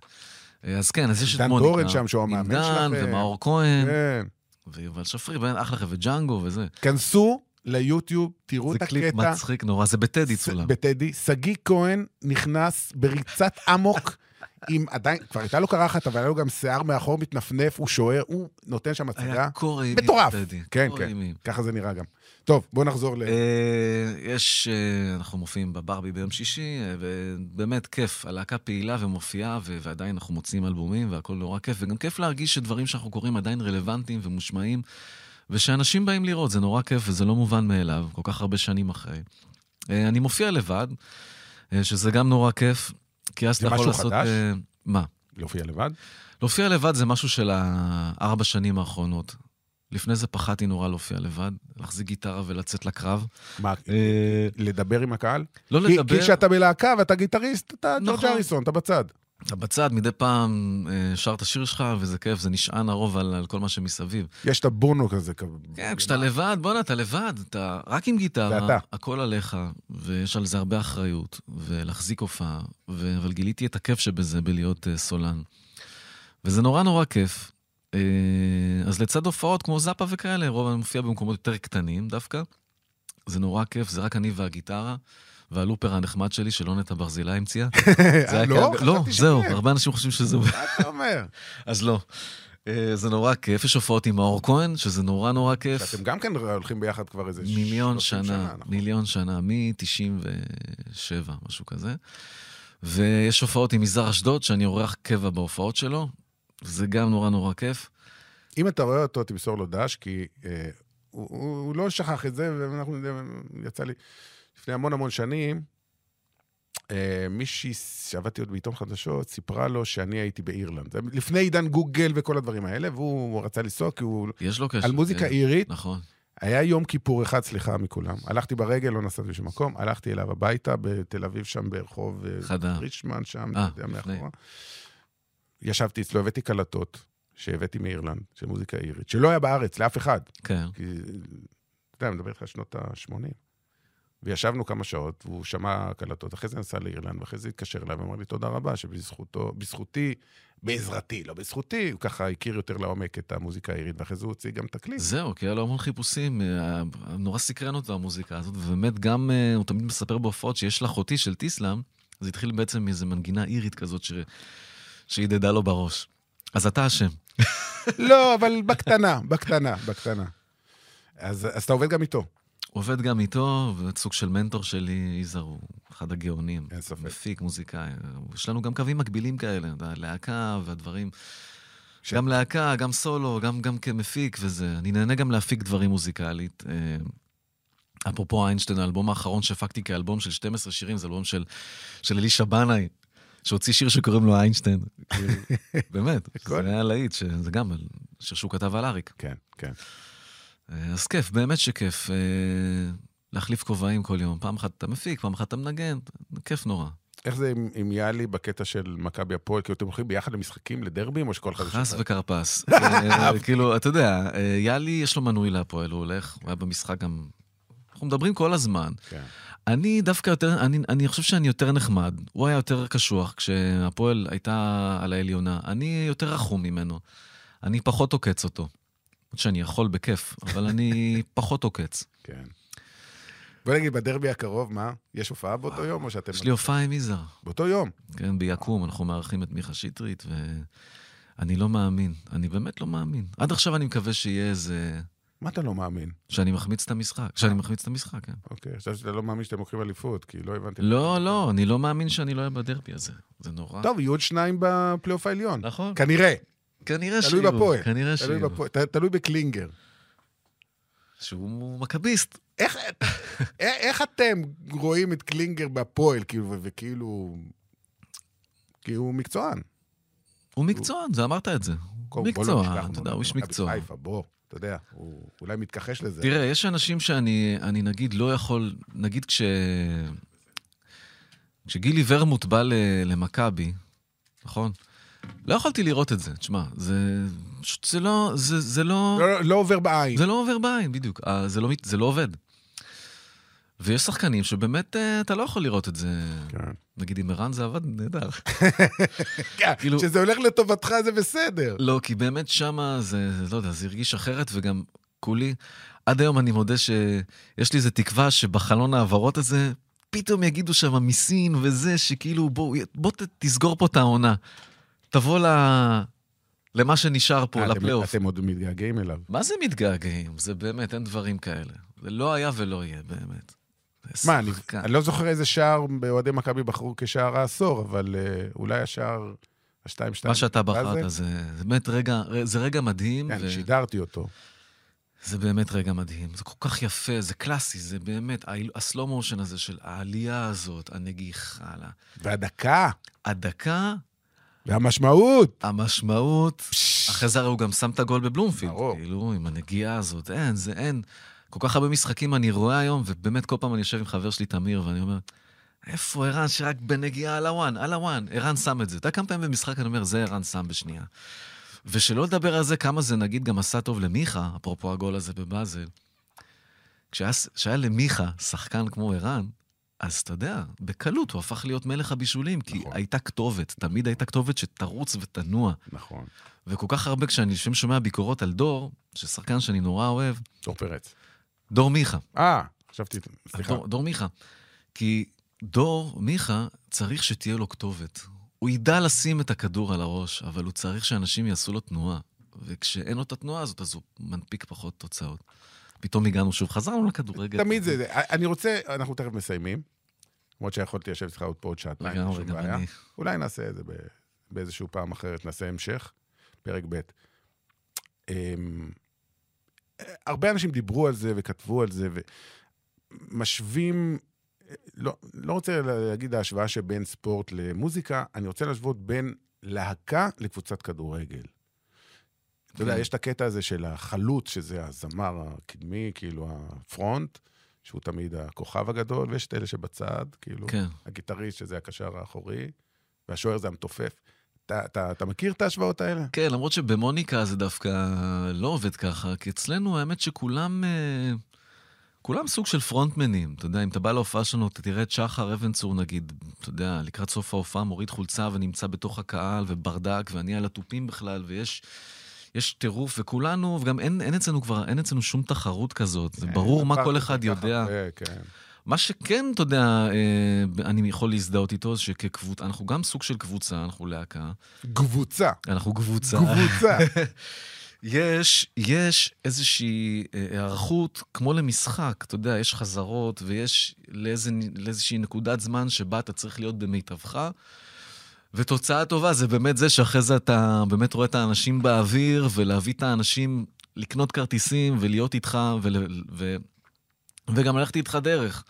אז כן, אז יש את דן מוניקה. גורן שם, שהוא המאמן עם דן שלכם. ומאור כהן, כן. ויובל שפרי, באמת אחלה חבר'ה, וג'אנגו וזה. כנסו ליוטיוב, תראו זה את קליפ הקטע. מצחיק נורא, זה בטדי צולם. בטדי. שגיא כהן נכנס בריצת אמוק. עם עדיין, כבר הייתה לו קרחת, אבל היה לו גם שיער מאחור מתנפנף, הוא שוער, הוא נותן שם הצגה. היה קור אימים. מטורף. כן, כן. ככה זה נראה גם. טוב, בואו נחזור ל... אה, יש, אה, אנחנו מופיעים בברבי ביום שישי, אה, ובאמת כיף. הלהקה פעילה ומופיעה, ועדיין אנחנו מוציאים אלבומים, והכל נורא כיף. וגם כיף להרגיש שדברים שאנחנו קוראים עדיין רלוונטיים ומושמעים, ושאנשים באים לראות, זה נורא כיף וזה לא מובן מאליו, כל כך הרבה שנים אחרי. אני מופיע לבד, שזה גם נורא כיף, כי אז זה אתה יכול משהו לעשות... חדש? אה, מה? להופיע לבד? להופיע לבד זה משהו של הארבע שנים האחרונות. לפני זה פחדתי נורא להופיע לבד, להחזיק גיטרה ולצאת לקרב. מה, אה, לדבר עם הקהל? לא כי- לדבר, כי כשאתה בלהקה ואתה גיטריסט, אתה ג'ורג' נכון. אריסון, אתה בצד. אתה בצד, מדי פעם אה, שר את השיר שלך, וזה כיף, זה נשען הרוב על, על כל מה שמסביב. יש את הבונו כזה. כן, כשאתה לבד, בואנה, אתה לבד, אתה רק עם גיטרה. הכל עליך, ויש על זה הרבה אחריות, ולהחזיק הופעה, ו... אבל גיליתי את הכיף שבזה בלהיות uh, סולן. וזה נורא נורא כיף. Uh, אז לצד הופעות כמו זאפה וכאלה, רוב אני מופיע במקומות יותר קטנים דווקא. זה נורא כיף, זה רק אני והגיטרה. והלופר הנחמד שלי, שלא נטע ברזילי המציאה. לא? לא, זהו. הרבה אנשים חושבים שזה... מה אתה אומר? אז לא. אה, זה נורא כיף, יש הופעות עם מאור כהן, שזה נורא נורא כיף. שאתם גם כן הולכים ביחד כבר איזה... מיליון 30 שנה, נכון? מיליון שנה, מ-97, משהו כזה. ויש הופעות עם יזהר אשדוד, שאני אורח קבע בהופעות שלו, זה גם נורא נורא כיף. אם אתה רואה אותו, תמסור לו דש, כי אה, הוא, הוא, הוא לא שכח את זה, ואנחנו, יצא לי לפני המון המון שנים, אה, מישהי שעבדתי עוד בעיתון חדשות, סיפרה לו שאני הייתי באירלנד. זה לפני עידן גוגל וכל הדברים האלה, והוא רצה לנסוע כי הוא... יש לו קשר. על מוזיקה כן, אירית, נכון. היה יום כיפור אחד, סליחה מכולם. הלכתי ברגל, לא נסעתי לשום מקום, הלכתי אליו הביתה בתל אביב, שם ברחוב אה, חדה. ריצ'מן, שם, אה, אתה יודע. מאחורה. ישבתי אצלו, הבאתי קלטות שהבאתי מאירלנד, של מוזיקה אירית, שלא היה בארץ, לאף אחד. כן. כי, אתה יודע, אני מדבר איתך על שנות ה-80. וישבנו כמה שעות, והוא שמע קלטות, אחרי זה נסע לאירלנד, ואחרי זה התקשר אליי ואמר לי תודה רבה, שבזכותו, בזכותי, בעזרתי, לא בזכותי, הוא ככה הכיר יותר לעומק את המוזיקה האירית, ואחרי זה הוא הוציא גם תקליט. זהו, כי היה לו המון חיפושים, אה, נורא סקרן אותו המוזיקה הזאת, ובאמת גם, אה, הוא תמיד מספר בהופעות שיש לאחותי של טיסלאם, זה התחיל בעצם מאיזו מנגינה אירית כזאת ש... שהדהדה לו בראש. אז אתה אשם. לא, אבל בקטנה, בקטנה, בקטנה. אז, אז אתה עובד גם איתו. עובד גם איתו, באמת סוג של מנטור שלי, יזהר הוא אחד הגאונים. אין ספק. מפיק, מוזיקאי. יש לנו גם קווים מקבילים כאלה, אתה יודע, להקה והדברים. ש- גם להקה, גם סולו, גם, גם כמפיק וזה. אני נהנה גם להפיק דברים מוזיקלית. אה, אפרופו איינשטיין, האלבום האחרון שהפקתי כאלבום של 12 שירים, זה אלבום של, של אלישע בנאי, שהוציא שיר שקוראים לו איינשטיין. באמת. זה היה להיט, שזה גם שיר שהוא כתב על אריק. כן, כן. אה, אז כיף, באמת שכיף. אה, להחליף כובעים כל יום. פעם אחת אתה מפיק, פעם אחת אתה מנגן, כיף נורא. איך זה עם, עם יאלי בקטע של מכבי הפועל? כאילו, אתם הולכים ביחד למשחקים, לדרבים, או שכל אחד... חס? וכרפס. אה, כאילו, אתה יודע, יאלי, יש לו מנוי להפועל, הוא הולך, הוא היה במשחק גם אנחנו מדברים כל הזמן. כן. אני דווקא יותר, אני, אני חושב שאני יותר נחמד. הוא היה יותר קשוח כשהפועל הייתה על העליונה. אני יותר רחום ממנו. אני פחות עוקץ אותו. שאני יכול בכיף, אבל אני פחות עוקץ. כן. בוא נגיד, בדרבי הקרוב, מה? יש הופעה באותו יום, או שאתם... יש לי הופעה עם יזהר. באותו יום. כן, ביקום, אנחנו מארחים את מיכה שטרית, ואני לא מאמין. אני באמת לא מאמין. עד עכשיו אני מקווה שיהיה איזה... מה אתה לא מאמין? שאני מחמיץ את המשחק. שאני מחמיץ את המשחק, כן. אוקיי, חשבתי שאתה לא מאמין שאתם לוקחים אליפות, כי לא הבנתי. לא, לא, אני לא מאמין שאני לא אהיה בדרבי הזה. זה נורא. טוב, יהיו עוד שניים בפלייאוף העליון. נכון. כנראה. כנראה תלוי שיהיו. בפועל. כנראה תלוי שיהיו. בפועל. תלוי בקלינגר. שהוא מכביסט. איך, איך- אתם רואים את קלינגר בהפועל, כאילו, וכאילו... כי הוא מקצוען. הוא מקצוען, זה אמרת את זה. הוא לא מקצוען, אתה יודע, הוא איש מקצוע. אתה יודע, הוא אולי מתכחש לזה. תראה, יש אנשים שאני, אני נגיד לא יכול, נגיד כש... כשגילי ורמוט בא למכבי, נכון? לא יכולתי לראות את זה, תשמע, זה... פשוט זה לא... זה, זה לא... לא, לא עובר בעין. זה לא עובר בעין, בדיוק. אה, זה לא, זה לא עובד. ויש שחקנים שבאמת אה, אתה לא יכול לראות את זה. כן. נגיד עם ערן זה עבד נהדר. כן, כאילו- כשזה הולך לטובתך זה בסדר. לא, כי באמת שמה זה, לא יודע, זה הרגיש אחרת, וגם כולי, עד היום אני מודה שיש לי איזה תקווה שבחלון ההעברות הזה, פתאום יגידו שם מיסין וזה, שכאילו, בוא, בוא תסגור פה את העונה. תבוא ל... למה שנשאר פה, אה, לפלייאוף. אתם עוד מתגעגעים אליו. מה זה מתגעגעים? זה באמת, אין דברים כאלה. זה לא היה ולא יהיה, באמת. מה, אני. אני לא זוכר איזה שער באוהדי מכבי בחרו כשער העשור, אבל אה, אולי השער השתיים שתיים. מה שאתה? בחרת זה, זה באמת רגע, זה רגע מדהים. כן, ו- שידרתי אותו. זה באמת רגע מדהים, זה כל כך יפה, זה קלאסי, זה באמת, הסלואו מושן הזה של העלייה הזאת, הנגיחה, לה- והדקה, הדקה, והמשמעות. המשמעות, אחרי זה הרי הוא גם שם את הגול בבלומפילד, ברור. כאילו, עם הנגיעה הזאת, אין, זה אין. כל כך הרבה משחקים אני רואה היום, ובאמת כל פעם אני יושב עם חבר שלי, תמיר, ואני אומר, איפה ערן שרק בנגיעה על הוואן, על הוואן, ערן שם את זה. אתה יודע כמה פעמים במשחק אני אומר, זה ערן שם בשנייה. ושלא לדבר על זה כמה זה נגיד גם עשה טוב למיכה, אפרופו הגול הזה בבאזל. כשהיה, כשהיה למיכה שחקן כמו ערן, אז אתה יודע, בקלות הוא הפך להיות מלך הבישולים, כי נכון. הייתה כתובת, תמיד הייתה כתובת שתרוץ ותנוע. נכון. וכל כך הרבה כשאני לפעמים שומע ביקורות על דור, ששחקן שאני נורא אוהב, דור פרץ. דור מיכה. אה, חשבתי, סליחה. דור, דור מיכה. כי דור מיכה צריך שתהיה לו כתובת. הוא ידע לשים את הכדור על הראש, אבל הוא צריך שאנשים יעשו לו תנועה. וכשאין לו את התנועה הזאת, אז הוא מנפיק פחות תוצאות. פתאום הגענו שוב, חזרנו לכדורגל. תמיד זה, זה. אני רוצה, אנחנו תכף מסיימים. למרות שיכולתי לשבת איתך עוד פה עוד שעתיים, אין שום בעיה. אני. אולי נעשה את זה באיזשהו פעם אחרת, נעשה המשך, פרק ב'. הרבה אנשים דיברו על זה וכתבו על זה, ומשווים, לא, לא רוצה להגיד ההשוואה שבין ספורט למוזיקה, אני רוצה להשוות בין להקה לקבוצת כדורגל. אתה יודע, כן. יש את הקטע הזה של החלוץ, שזה הזמר הקדמי, כאילו הפרונט, שהוא תמיד הכוכב הגדול, ויש את אלה שבצד, כאילו, כן. הגיטריסט, שזה הקשר האחורי, והשוער זה המתופף. אתה, אתה, אתה מכיר את ההשוואות האלה? כן, למרות שבמוניקה זה דווקא לא עובד ככה, כי אצלנו האמת שכולם... אה, כולם סוג של פרונטמנים, אתה יודע, אם אתה בא להופעה שלנו, אתה תראה את שחר אבן צור, נגיד, אתה יודע, לקראת סוף ההופעה מוריד חולצה ונמצא בתוך הקהל, וברדק, ואני על התופים בכלל, ויש יש טירוף, וכולנו, וגם אין, אין אצלנו כבר, אין אצלנו שום תחרות כזאת, זה ברור מה עברתי כל אחד יודע. הרבה, כן. מה שכן, אתה יודע, אה, אני יכול להזדהות איתו, זה שכקבוצה, אנחנו גם סוג של קבוצה, אנחנו להקה, קבוצה. אנחנו קבוצה. קבוצה. יש, יש איזושהי אה, היערכות כמו למשחק, אתה יודע, יש חזרות ויש לאיזה, לאיזושהי נקודת זמן שבה אתה צריך להיות במיטבך. ותוצאה טובה זה באמת זה שאחרי זה אתה באמת רואה את האנשים באוויר, ולהביא את האנשים לקנות כרטיסים ולהיות איתך, ול, ו, וגם ללכת איתך דרך.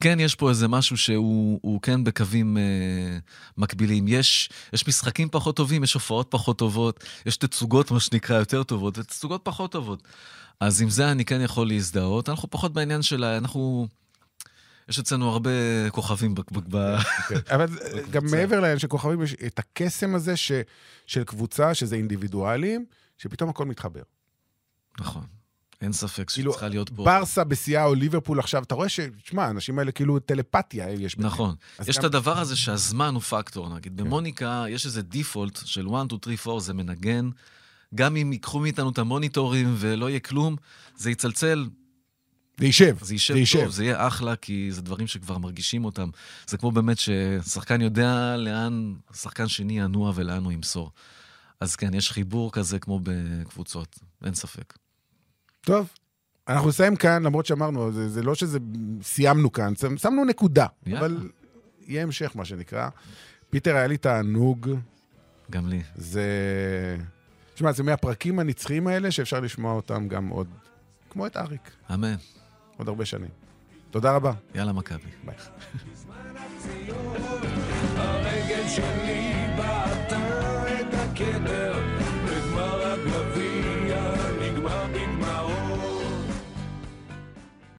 כן, יש פה איזה משהו שהוא הוא כן בקווים אה, מקבילים. יש, יש משחקים פחות טובים, יש הופעות פחות טובות, יש תצוגות, מה שנקרא, יותר טובות, ותצוגות פחות טובות. אז עם זה אני כן יכול להזדהות. אנחנו פחות בעניין של... ה- אנחנו... יש אצלנו הרבה כוכבים ב... כן. אבל גם מעבר לעניין של כוכבים, יש את הקסם הזה ש, של קבוצה, שזה אינדיבידואלים, שפתאום הכל מתחבר. נכון. אין ספק כאילו, שצריכה להיות פה. ברסה בשיאה או ליברפול עכשיו, אתה רואה ש... תשמע, האנשים האלה כאילו טלפתיה יש ביניהם. נכון. יש גם- את הדבר הזה שהזמן הוא פקטור, נגיד. כן. במוניקה יש איזה דיפולט של 1, 2, 3, 4, זה מנגן. גם אם ייקחו מאיתנו את המוניטורים ולא יהיה כלום, זה יצלצל, זה יישב. זה יישב זה יישב. טוב, זה יהיה אחלה, כי זה דברים שכבר מרגישים אותם. זה כמו באמת ששחקן יודע לאן שחקן שני ינוע ולאן הוא ימסור. אז כן, יש חיבור כזה כמו בקבוצות, אין ספק. טוב, אנחנו נסיים כאן, למרות שאמרנו, זה, זה לא שזה סיימנו כאן, שמנו נקודה, יאללה. אבל יהיה המשך, מה שנקרא. פיטר, היה לי תענוג. גם לי. זה... תשמע, זה מהפרקים הנצחיים האלה שאפשר לשמוע אותם גם עוד, כמו את אריק. אמן. עוד הרבה שנים. תודה רבה. יאללה, מכבי. ביי. הרגל שלי בעטה את הכתר